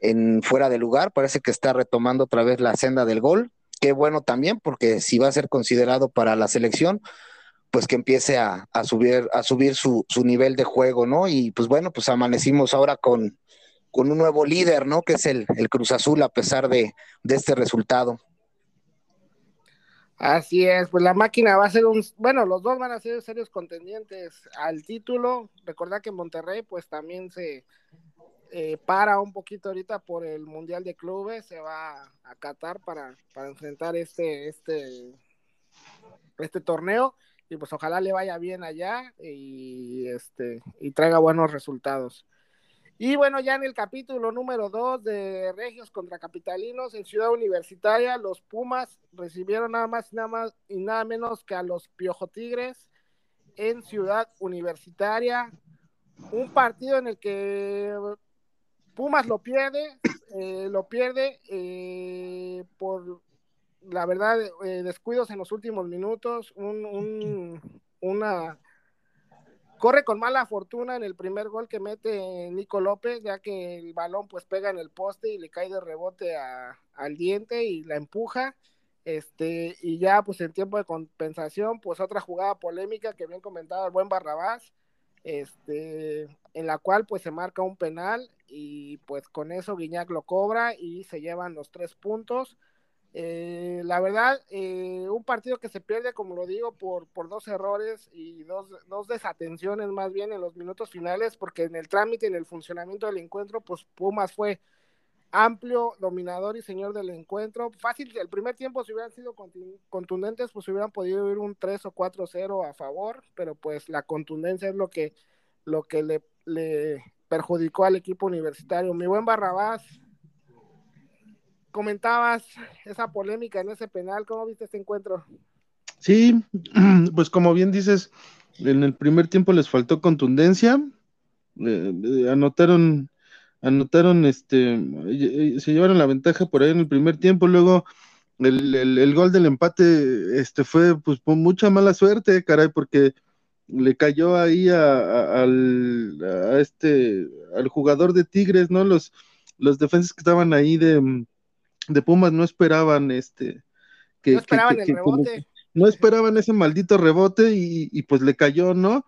en fuera de lugar, parece que está retomando otra vez la senda del gol. Qué bueno también, porque si va a ser considerado para la selección, pues que empiece a, a subir, a subir su, su, nivel de juego, ¿no? Y pues bueno, pues amanecimos ahora con, con un nuevo líder, ¿no? Que es el, el Cruz Azul, a pesar de, de, este resultado. Así es, pues la máquina va a ser un, bueno, los dos van a ser serios contendientes al título. Recordad que Monterrey, pues también se, eh, para un poquito ahorita por el Mundial de Clubes, se va a Qatar para, para enfrentar este, este, este torneo y pues ojalá le vaya bien allá y, este, y traiga buenos resultados. Y bueno, ya en el capítulo número 2 de Regios contra Capitalinos en Ciudad Universitaria, los Pumas recibieron nada más, nada más y nada menos que a los Piojo Tigres en Ciudad Universitaria. Un partido en el que Pumas lo pierde, eh, lo pierde eh, por, la verdad, eh, descuidos en los últimos minutos, un, un, una... Corre con mala fortuna en el primer gol que mete Nico López, ya que el balón pues pega en el poste y le cae de rebote a, al diente y la empuja. Este, y ya pues en tiempo de compensación, pues otra jugada polémica que bien comentado el buen Barrabás, este, en la cual pues se marca un penal y pues con eso Guiñac lo cobra y se llevan los tres puntos. Eh, la verdad, eh, un partido que se pierde, como lo digo, por, por dos errores y dos, dos, desatenciones más bien en los minutos finales, porque en el trámite, en el funcionamiento del encuentro, pues Pumas fue amplio, dominador y señor del encuentro. Fácil, el primer tiempo si hubieran sido contundentes, pues hubieran podido ir un 3 o 4-0 a favor, pero pues la contundencia es lo que, lo que le, le perjudicó al equipo universitario. Mi buen Barrabás, comentabas esa polémica en ese penal, ¿cómo viste este encuentro? Sí, pues como bien dices, en el primer tiempo les faltó contundencia, anotaron, anotaron, este, se llevaron la ventaja por ahí en el primer tiempo, luego el, el, gol del empate, este, fue pues con mucha mala suerte, caray, porque le cayó ahí a, al, este, al jugador de Tigres, ¿no? Los, los defensas que estaban ahí de, de Pumas no esperaban este que, no esperaban que, el rebote. no esperaban ese maldito rebote y, y pues le cayó, ¿no?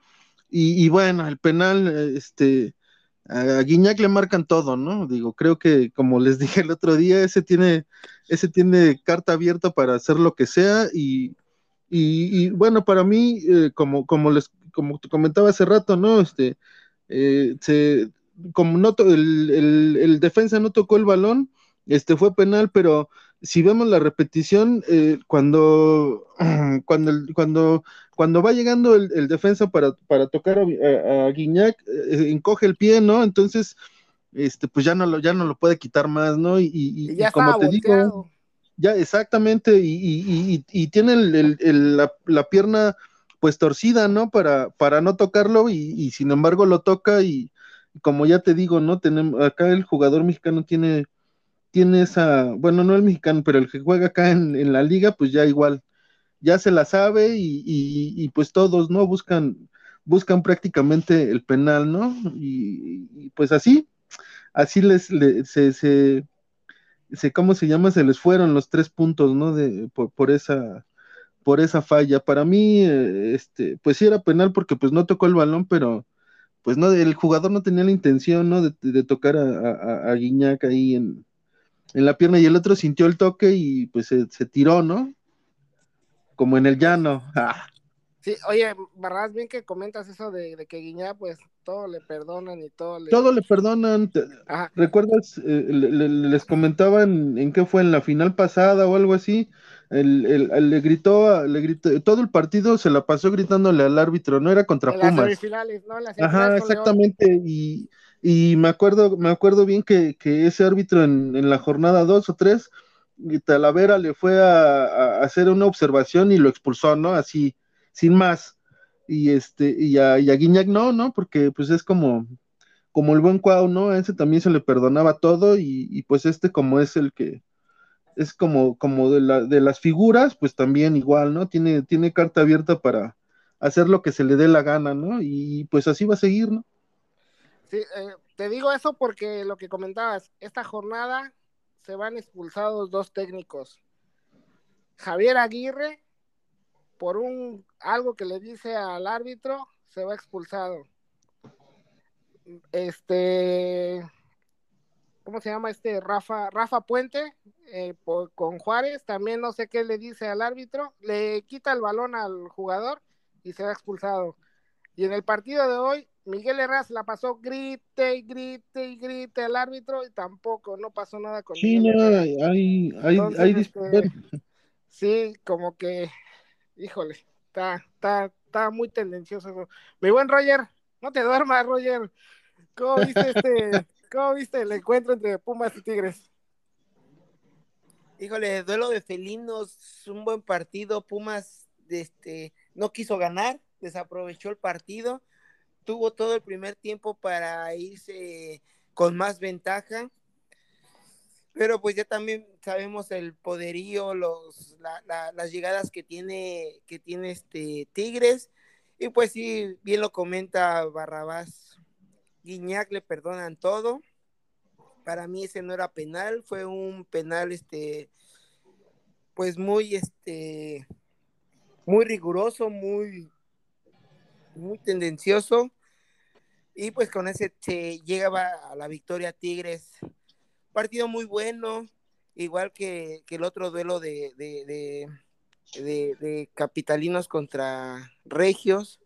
Y, y, bueno, el penal, este, a Guiñac le marcan todo, ¿no? Digo, creo que como les dije el otro día, ese tiene, ese tiene carta abierta para hacer lo que sea y, y, y bueno, para mí, eh, como, como les como te comentaba hace rato, ¿no? Este, eh, se, como no el, el, el, defensa no tocó el balón, este fue penal, pero si vemos la repetición, eh, cuando, cuando, cuando, cuando va llegando el, defensa para, para tocar a, Guiñac, eh, encoge el pie, ¿no? Entonces, este, pues ya no lo, ya no lo puede quitar más, ¿no? Y, como te digo, ya exactamente, y, tiene la, la, pierna pues torcida, ¿no? Para, para no tocarlo, y, sin embargo lo toca, y como ya te digo, ¿no? Tenemos, acá el jugador mexicano tiene tiene esa, bueno, no el mexicano, pero el que juega acá en, la liga, pues ya igual, ya se la sabe y, pues todos, ¿no? Buscan, buscan prácticamente el penal, ¿no? Y, pues así, así les, se, se, ¿cómo se llama? Se les fueron los tres puntos, ¿no? De, por, esa, por esa falla. Para mí, eh, este, pues sí era penal porque pues no tocó el balón, pero pues no, el jugador no tenía la intención, ¿no? De, tocar a, a Guiñac ahí en, en la pierna y el otro sintió el toque y pues se, tiró, ¿no? Como en el llano. Ah. Sí, oye, Barras, bien que comentas eso de, que Guiñá, pues todo le perdonan y todo le... Todo le perdonan. ¿Recuerdas? Eh, les comentaba en, qué fue, en la final pasada o algo así. El, le gritó, le gritó, todo el partido se la pasó gritándole al árbitro, no era contra Pumas. Ajá, exactamente, y y me acuerdo, me acuerdo bien que, ese árbitro en, la jornada 2 o 3, Talavera le fue a, hacer una observación y lo expulsó, ¿no? Así, sin más. Y este, y a, y Guiñac no, ¿no? Porque pues es como, como el buen Cuau, ¿no? A ese también se le perdonaba todo, y, pues este como es el que es como, como de, la, de las figuras, pues también igual, ¿no? Tiene, tiene carta abierta para hacer lo que se le dé la gana, ¿no? Y pues así va a seguir, ¿no? Eh, te digo eso porque lo que comentabas, esta jornada se van expulsados dos técnicos. Javier Aguirre, por un algo que le dice al árbitro, se va expulsado. Este, ¿cómo se llama este? Rafa, Rafa Puente, eh, con Juárez, también no sé qué le dice al árbitro, le quita el balón al jugador y se va expulsado. Y en el partido de hoy, Miguel Herrera la pasó grite y grite y grite al árbitro y tampoco, no pasó nada con sí, hay, hay, este, Sí, como que, híjole, está, está, está muy tendencioso eso. Mi buen Roger, no te duermas, Roger. ¿Cómo viste este, cómo viste el encuentro entre Pumas y Tigres? Híjole, duelo de felinos, un buen partido. Pumas este, no quiso ganar, desaprovechó el partido tuvo todo el primer tiempo para irse con más ventaja. Pero pues ya también sabemos el poderío, los, las llegadas que tiene, que tiene este Tigres. Y pues sí, bien lo comenta Barrabás. Guiñac le perdonan todo. Para mí ese no era penal, fue un penal este pues muy este muy riguroso, muy muy tendencioso. Y pues con ese se llegaba a la victoria Tigres. Partido muy bueno, igual que, el otro duelo de, de, de, capitalinos contra regios.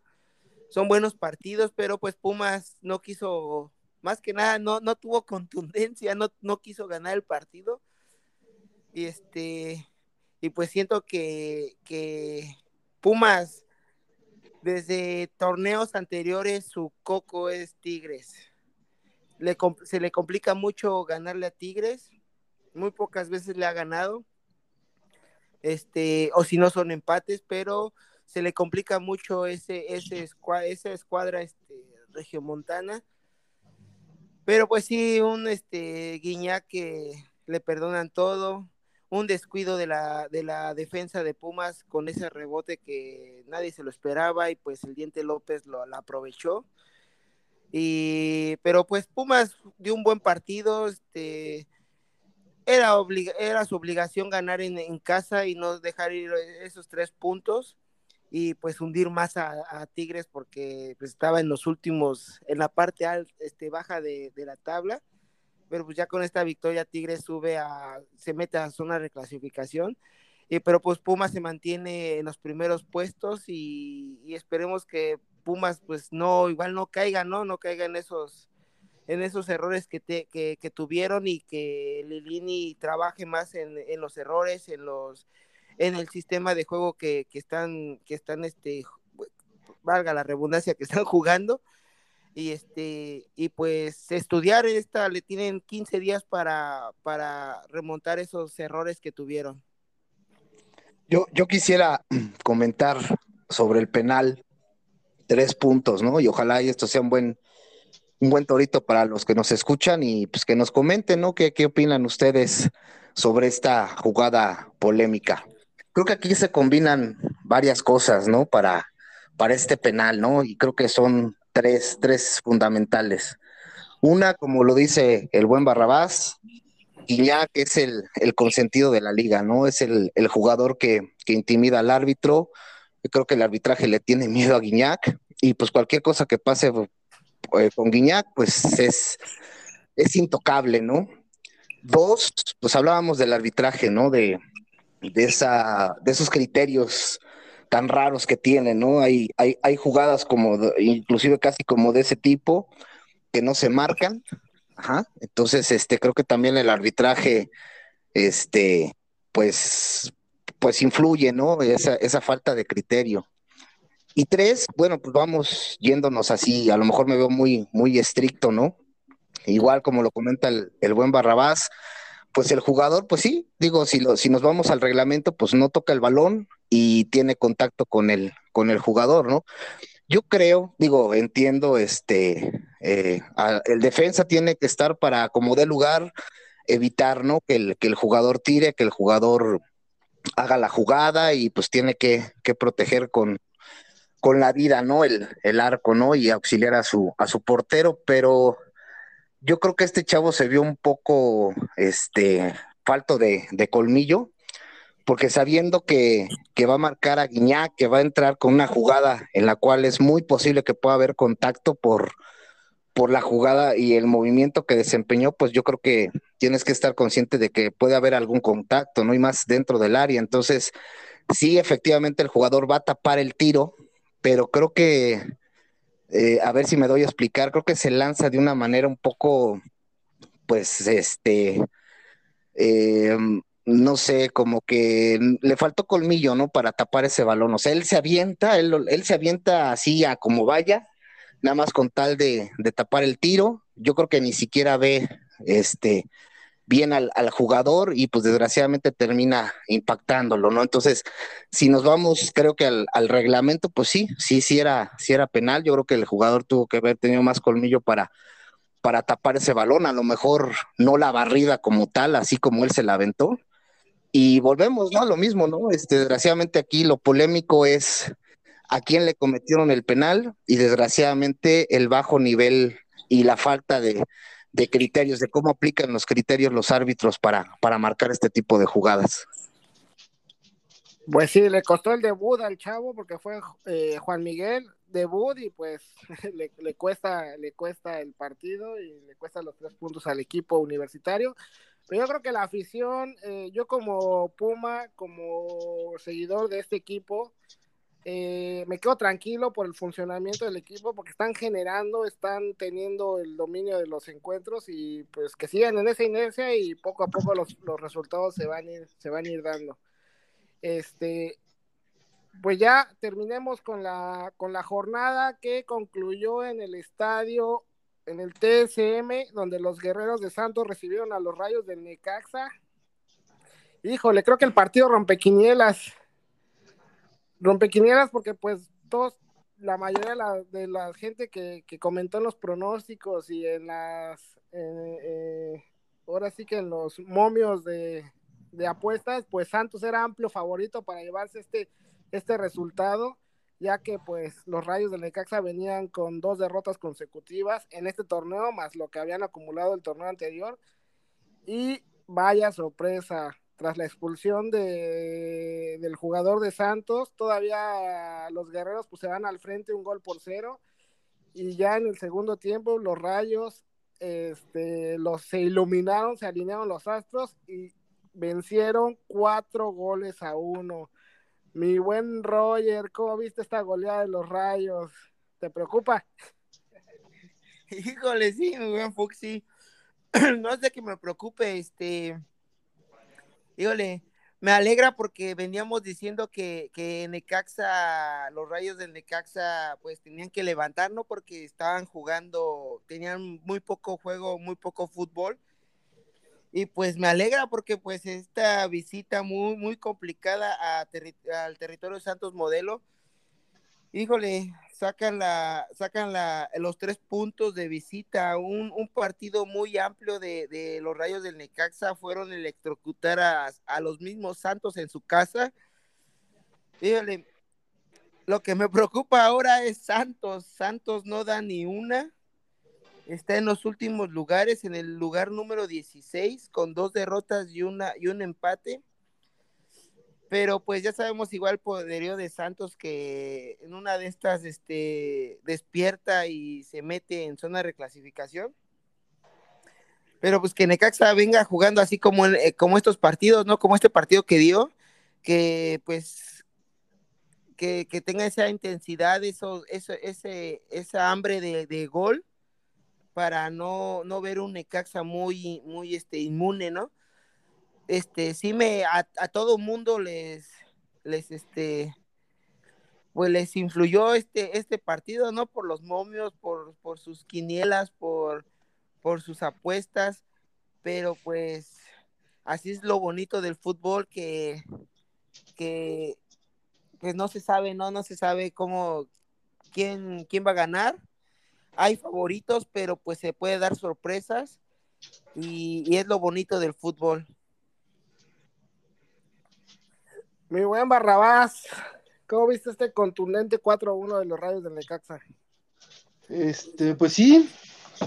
Son buenos partidos, pero pues Pumas no quiso, más que nada, no, no tuvo contundencia, no, no quiso ganar el partido. Y este, y pues siento que, que Pumas desde torneos anteriores su coco es Tigres. se le complica mucho ganarle a Tigres. Muy pocas veces le ha ganado. Este, o si no son empates, pero se le complica mucho ese, ese esa escuadra este, regiomontana. Pero pues sí, un este Guiñac que le perdonan todo un descuido de la, de la defensa de Pumas con ese rebote que nadie se lo esperaba y pues el Diente López lo aprovechó. Y, pero pues Pumas dio un buen partido, este, era, era su obligación ganar en, casa y no dejar ir esos tres puntos y pues hundir más a, Tigres porque pues, estaba en los últimos, en la parte este, baja de la tabla pero pues ya con esta victoria Tigres sube a, se mete a zona de reclasificación, y, pero pues Pumas se mantiene en los primeros puestos y, esperemos que Pumas pues no, igual no caiga, ¿no? No caiga en esos, en esos errores que, te, que, tuvieron y que Lilini trabaje más en, en, los errores, en los en el sistema de juego que, que están, que están este, valga la redundancia, que están jugando. Y este, y pues estudiar esta, le tienen 15 días para, para remontar esos errores que tuvieron. Yo, yo quisiera comentar sobre el penal, tres puntos, ¿no? Y ojalá y esto sea un buen, un buen torito para los que nos escuchan y pues que nos comenten, ¿no? ¿Qué, qué opinan ustedes sobre esta jugada polémica? Creo que aquí se combinan varias cosas, ¿no? Para, para este penal, ¿no? Y creo que son tres, tres fundamentales. Una, como lo dice el buen Barrabás, Guiñac es el, consentido de la liga, ¿no? Es el, jugador que, intimida al árbitro. Yo creo que el arbitraje le tiene miedo a Guiñac y pues cualquier cosa que pase eh, con Guiñac, pues es, es intocable, ¿no? Dos, pues hablábamos del arbitraje, ¿no? De, de, esa, de esos criterios tan raros que tiene, ¿no? Hay, hay, hay jugadas como, inclusive casi como de ese tipo, que no se marcan, Ajá. Entonces, este, creo que también el arbitraje, este, pues, pues influye, ¿no? Esa, esa falta de criterio. Y tres, bueno, pues vamos yéndonos así, a lo mejor me veo muy, muy estricto, ¿no? Igual como lo comenta el, el buen Barrabás, pues el jugador, pues sí, digo, si, lo, si nos vamos al reglamento, pues no toca el balón y tiene contacto con el, con el jugador, ¿no? Yo creo, digo, entiendo, este, eh, el defensa tiene que estar para, como de lugar, evitar, ¿no? Que el, que el jugador tire, que el jugador haga la jugada y pues tiene que, proteger con, con la vida, ¿no? El, el, arco, ¿no? Y auxiliar a su, a su portero, pero yo creo que este chavo se vio un poco, este, falto de, colmillo porque sabiendo que, va a marcar a Guiñac, que va a entrar con una jugada en la cual es muy posible que pueda haber contacto por, por la jugada y el movimiento que desempeñó, pues yo creo que tienes que estar consciente de que puede haber algún contacto, ¿no? Y más dentro del área. Entonces, sí, efectivamente el jugador va a tapar el tiro, pero creo que, eh, a ver si me doy a explicar, creo que se lanza de una manera un poco, pues, este, eh, no sé, como que le faltó colmillo, ¿no? Para tapar ese balón. O sea, él se avienta, él, él se avienta así a como vaya, nada más con tal de, tapar el tiro. Yo creo que ni siquiera ve este bien al, jugador y pues desgraciadamente termina impactándolo, ¿no? Entonces, si nos vamos, creo que al, al, reglamento, pues sí, sí, sí era, sí era penal. Yo creo que el jugador tuvo que haber tenido más colmillo para, para tapar ese balón, a lo mejor no la barrida como tal, así como él se la aventó, y volvemos, ¿no? Lo mismo, ¿no? Este, desgraciadamente aquí lo polémico es a quién le cometieron el penal y desgraciadamente el bajo nivel y la falta de, criterios, de cómo aplican los criterios los árbitros para, para marcar este tipo de jugadas. Pues sí, le costó el debut al chavo porque fue eh, Juan Miguel debut y pues le, le, cuesta le cuesta el partido y le cuesta los tres puntos al equipo universitario. Pero yo creo que la afición, eh, yo como Puma, como seguidor de este equipo, eh, me quedo tranquilo por el funcionamiento del equipo porque están generando, están teniendo el dominio de los encuentros y pues que sigan en esa inercia y poco a poco los, los resultados se van a ir, se van a ir dando. Este, pues ya terminemos con la, con la jornada que concluyó en el estadio en el TSM, donde los guerreros de Santos recibieron a los rayos del Necaxa. Híjole, creo que el partido rompequinielas. Rompequinielas porque pues todos, la mayoría de la, gente que, comentó en los pronósticos y en las, eh, ahora sí que en los momios de, apuestas, pues Santos era amplio favorito para llevarse este, este resultado ya que pues los Rayos del Necaxa venían con dos derrotas consecutivas en este torneo, más lo que habían acumulado el torneo anterior. Y vaya sorpresa, tras la expulsión de, del jugador de Santos, todavía los guerreros pues se van al frente un gol por cero. Y ya en el segundo tiempo los Rayos este, los, se iluminaron, se alinearon los astros y vencieron cuatro goles a uno mi buen Roger, ¿cómo viste esta goleada de los rayos? ¿Te preocupa? Híjole, sí, mi buen Fuxi. no de que me preocupe, este. Híjole, me alegra porque veníamos diciendo que, que Necaxa, los rayos del Necaxa, pues tenían que levantar, ¿no? Porque estaban jugando, tenían muy poco juego, muy poco fútbol. Y pues me alegra porque pues esta visita muy, muy complicada al territorio Santos Modelo, híjole, sacan la, sacan la, los tres puntos de visita, un, un partido muy amplio de, de, los rayos del Necaxa, fueron electrocutar a, a los mismos Santos en su casa. Híjole, lo que me preocupa ahora es Santos, Santos no da ni una, está en los últimos lugares, en el lugar número 16, con dos derrotas y, una, y un empate pero pues ya sabemos igual poderío de Santos que en una de estas este, despierta y se mete en zona de reclasificación. Pero pues que Necaxa venga jugando así como, eh, como estos partidos, ¿no? Como este partido que dio, que pues que, tenga esa intensidad, eso, eso, ese, esa hambre de, gol para no, no ver un Necaxa muy, muy este, inmune, ¿no? Este, sí me, a, todo mundo les, les, este, pues les influyó este, este partido, ¿no? Por los momios, por, por sus quinielas, por, por sus apuestas, pero pues así es lo bonito del fútbol que, que pues no se sabe, ¿no? No se sabe cómo, quién, quién va a ganar. Hay favoritos, pero pues se puede dar sorpresas y, y es lo bonito del fútbol. Mi buen Barrabás, ¿cómo viste este contundente 4-1 de los rayos del Necaxa? Este, pues sí,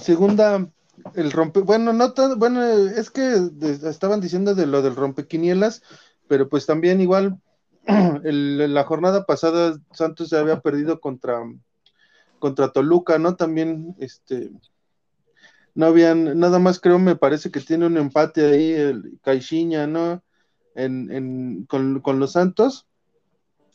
segunda, el rompe, bueno, no bueno, es que estaban diciendo de lo del rompequinielas, pero pues también igual, la jornada pasada Santos se había perdido contra, contra Toluca, ¿no? También, este, no habían, nada más creo, me parece que tiene un empate ahí, el Caixinha, ¿no? Con, los Santos.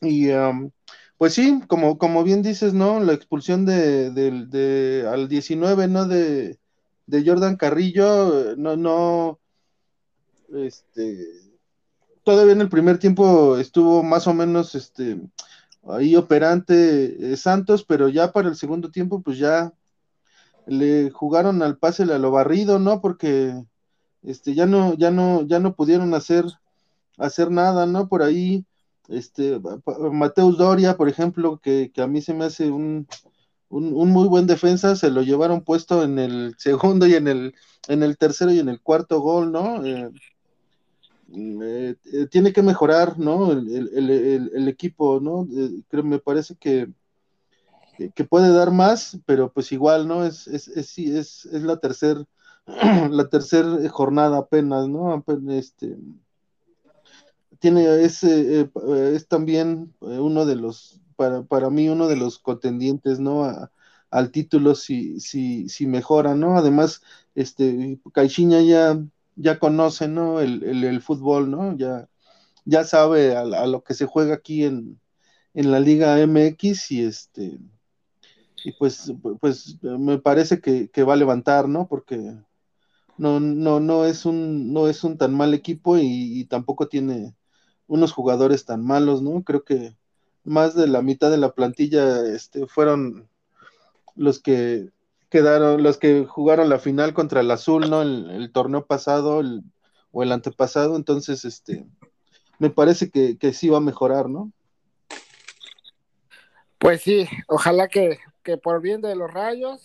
Y um, pues sí, como, como bien dices, ¿no? La expulsión de, al 19, ¿no? De, de Jordan Carrillo, no, no, este, todavía en el primer tiempo estuvo más o menos, este, ahí operante eh, Santos, pero ya para el segundo tiempo, pues ya le jugaron al pase a lo barrido, ¿no? Porque este, ya no, ya no, ya no pudieron hacer hacer nada, ¿no? Por ahí, este, Mateus Doria, por ejemplo, que, a mí se me hace un, un, muy buen defensa, se lo llevaron puesto en el segundo y en el, en el tercero y en el cuarto gol, ¿no? Eh, eh, eh, tiene que mejorar, ¿no? El, equipo, ¿no? creo, me parece que, que puede dar más, pero pues igual, ¿no? Es, es, es, es, es la tercera la tercera jornada apenas, ¿no? este, tiene ese eh, es también eh, uno de los para, para mí uno de los contendientes no al título si si si mejora no además este Caixinha ya ya conoce no el, el, fútbol no ya ya sabe a, lo que se juega aquí en, en la Liga MX y este y pues pues me parece que, que va a levantar no porque no no no es un no es un tan mal equipo y tampoco tiene unos jugadores tan malos, ¿no? Creo que más de la mitad de la plantilla este, fueron los que quedaron, los que jugaron la final contra el Azul, ¿no? El, torneo pasado o el antepasado, entonces, este, me parece que, que, sí va a mejorar, ¿no? Pues sí, ojalá que, que por bien de los rayos,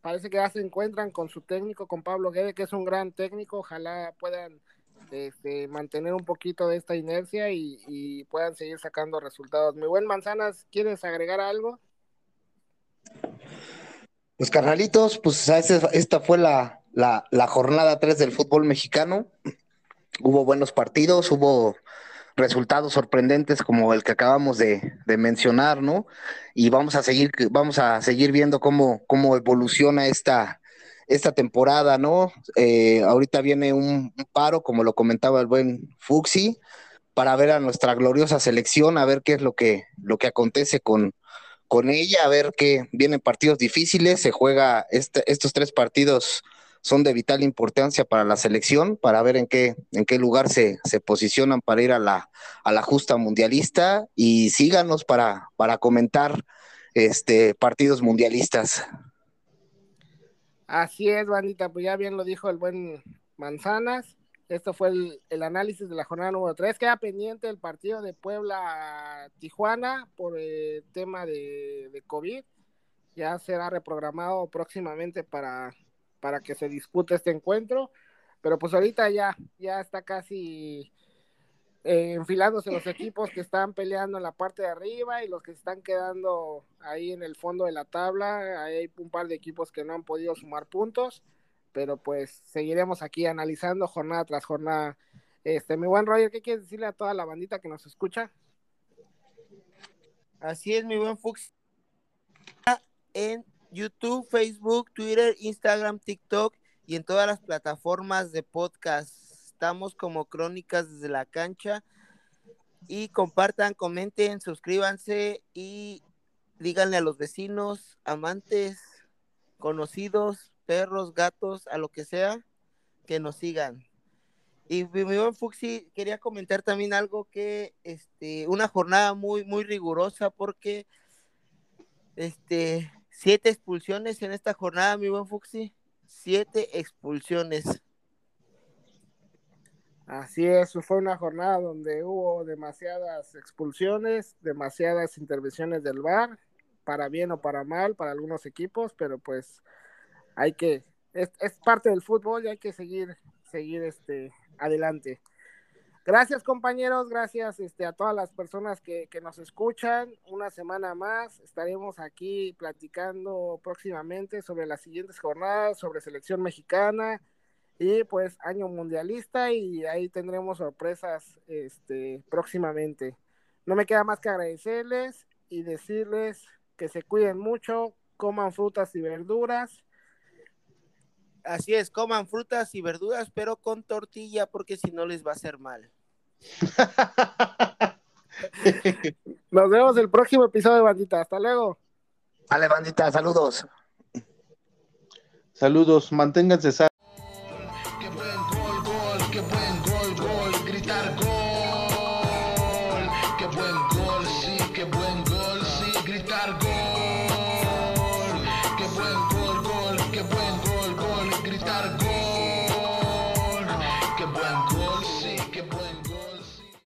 parece que ya se encuentran con su técnico, con Pablo Guede, que es un gran técnico, ojalá puedan este, mantener un poquito de esta inercia y, puedan seguir sacando resultados. Mi buen Manzanas, ¿quieres agregar algo? Pues carnalitos, pues esta fue la, la, jornada 3 del fútbol mexicano. Hubo buenos partidos, hubo resultados sorprendentes como el que acabamos de, mencionar, ¿no? Y vamos a seguir, vamos a seguir viendo cómo, cómo evoluciona esta, esta temporada, ¿no? Eh, ahorita viene un, paro, como lo comentaba el buen Fuxi, para ver a nuestra gloriosa selección, a ver qué es lo que, lo que acontece con, con ella, a ver que vienen partidos difíciles, se juega este, estos tres partidos son de vital importancia para la selección, para ver en qué, en qué lugar se, se posicionan para ir a la, a la justa mundialista y síganos para, para comentar este partidos mundialistas. Así es, bandita, pues ya bien lo dijo el buen Manzanas. Esto fue el, análisis de la jornada número 3. Queda pendiente el partido de Puebla-Tijuana por el tema de, de COVID. Ya será reprogramado próximamente para para que se dispute este encuentro. Pero pues ahorita ya, ya está casi eh, enfilándose los equipos que están peleando en la parte de arriba y los que están quedando ahí en el fondo de la tabla. Hay un par de equipos que no han podido sumar puntos, pero pues seguiremos aquí analizando jornada tras jornada. Este, mi buen Roger, ¿qué quieres decirle a toda la bandita que nos escucha? Así es, mi buen Fuchs. En YouTube, Facebook, Twitter, Instagram, TikTok y en todas las plataformas de podcast. Estamos como Crónicas desde la cancha. Y compartan, comenten, suscríbanse y díganle a los vecinos, amantes, conocidos, perros, gatos, a lo que sea, que nos sigan. Y mi buen Fuxi, quería comentar también algo que, este, una jornada muy, muy rigurosa porque, este, Siete expulsiones en esta jornada, mi buen Fuxi. Siete expulsiones. Así es, fue una jornada donde hubo demasiadas expulsiones, demasiadas intervenciones del VAR, para bien o para mal, para algunos equipos, pero pues hay que, es, es parte del fútbol y hay que seguir, seguir este, adelante. Gracias compañeros, gracias este, a todas las personas que, que, nos escuchan. Una semana más estaremos aquí platicando próximamente sobre las siguientes jornadas, sobre selección mexicana y pues año mundialista y ahí tendremos sorpresas este, próximamente. No me queda más que agradecerles y decirles que se cuiden mucho, coman frutas y verduras. Así es, coman frutas y verduras, pero con tortilla porque si no les va a hacer mal. Nos vemos el próximo episodio de Bandita. Hasta luego. Vale, Bandita, saludos. Saludos, manténganse sanos.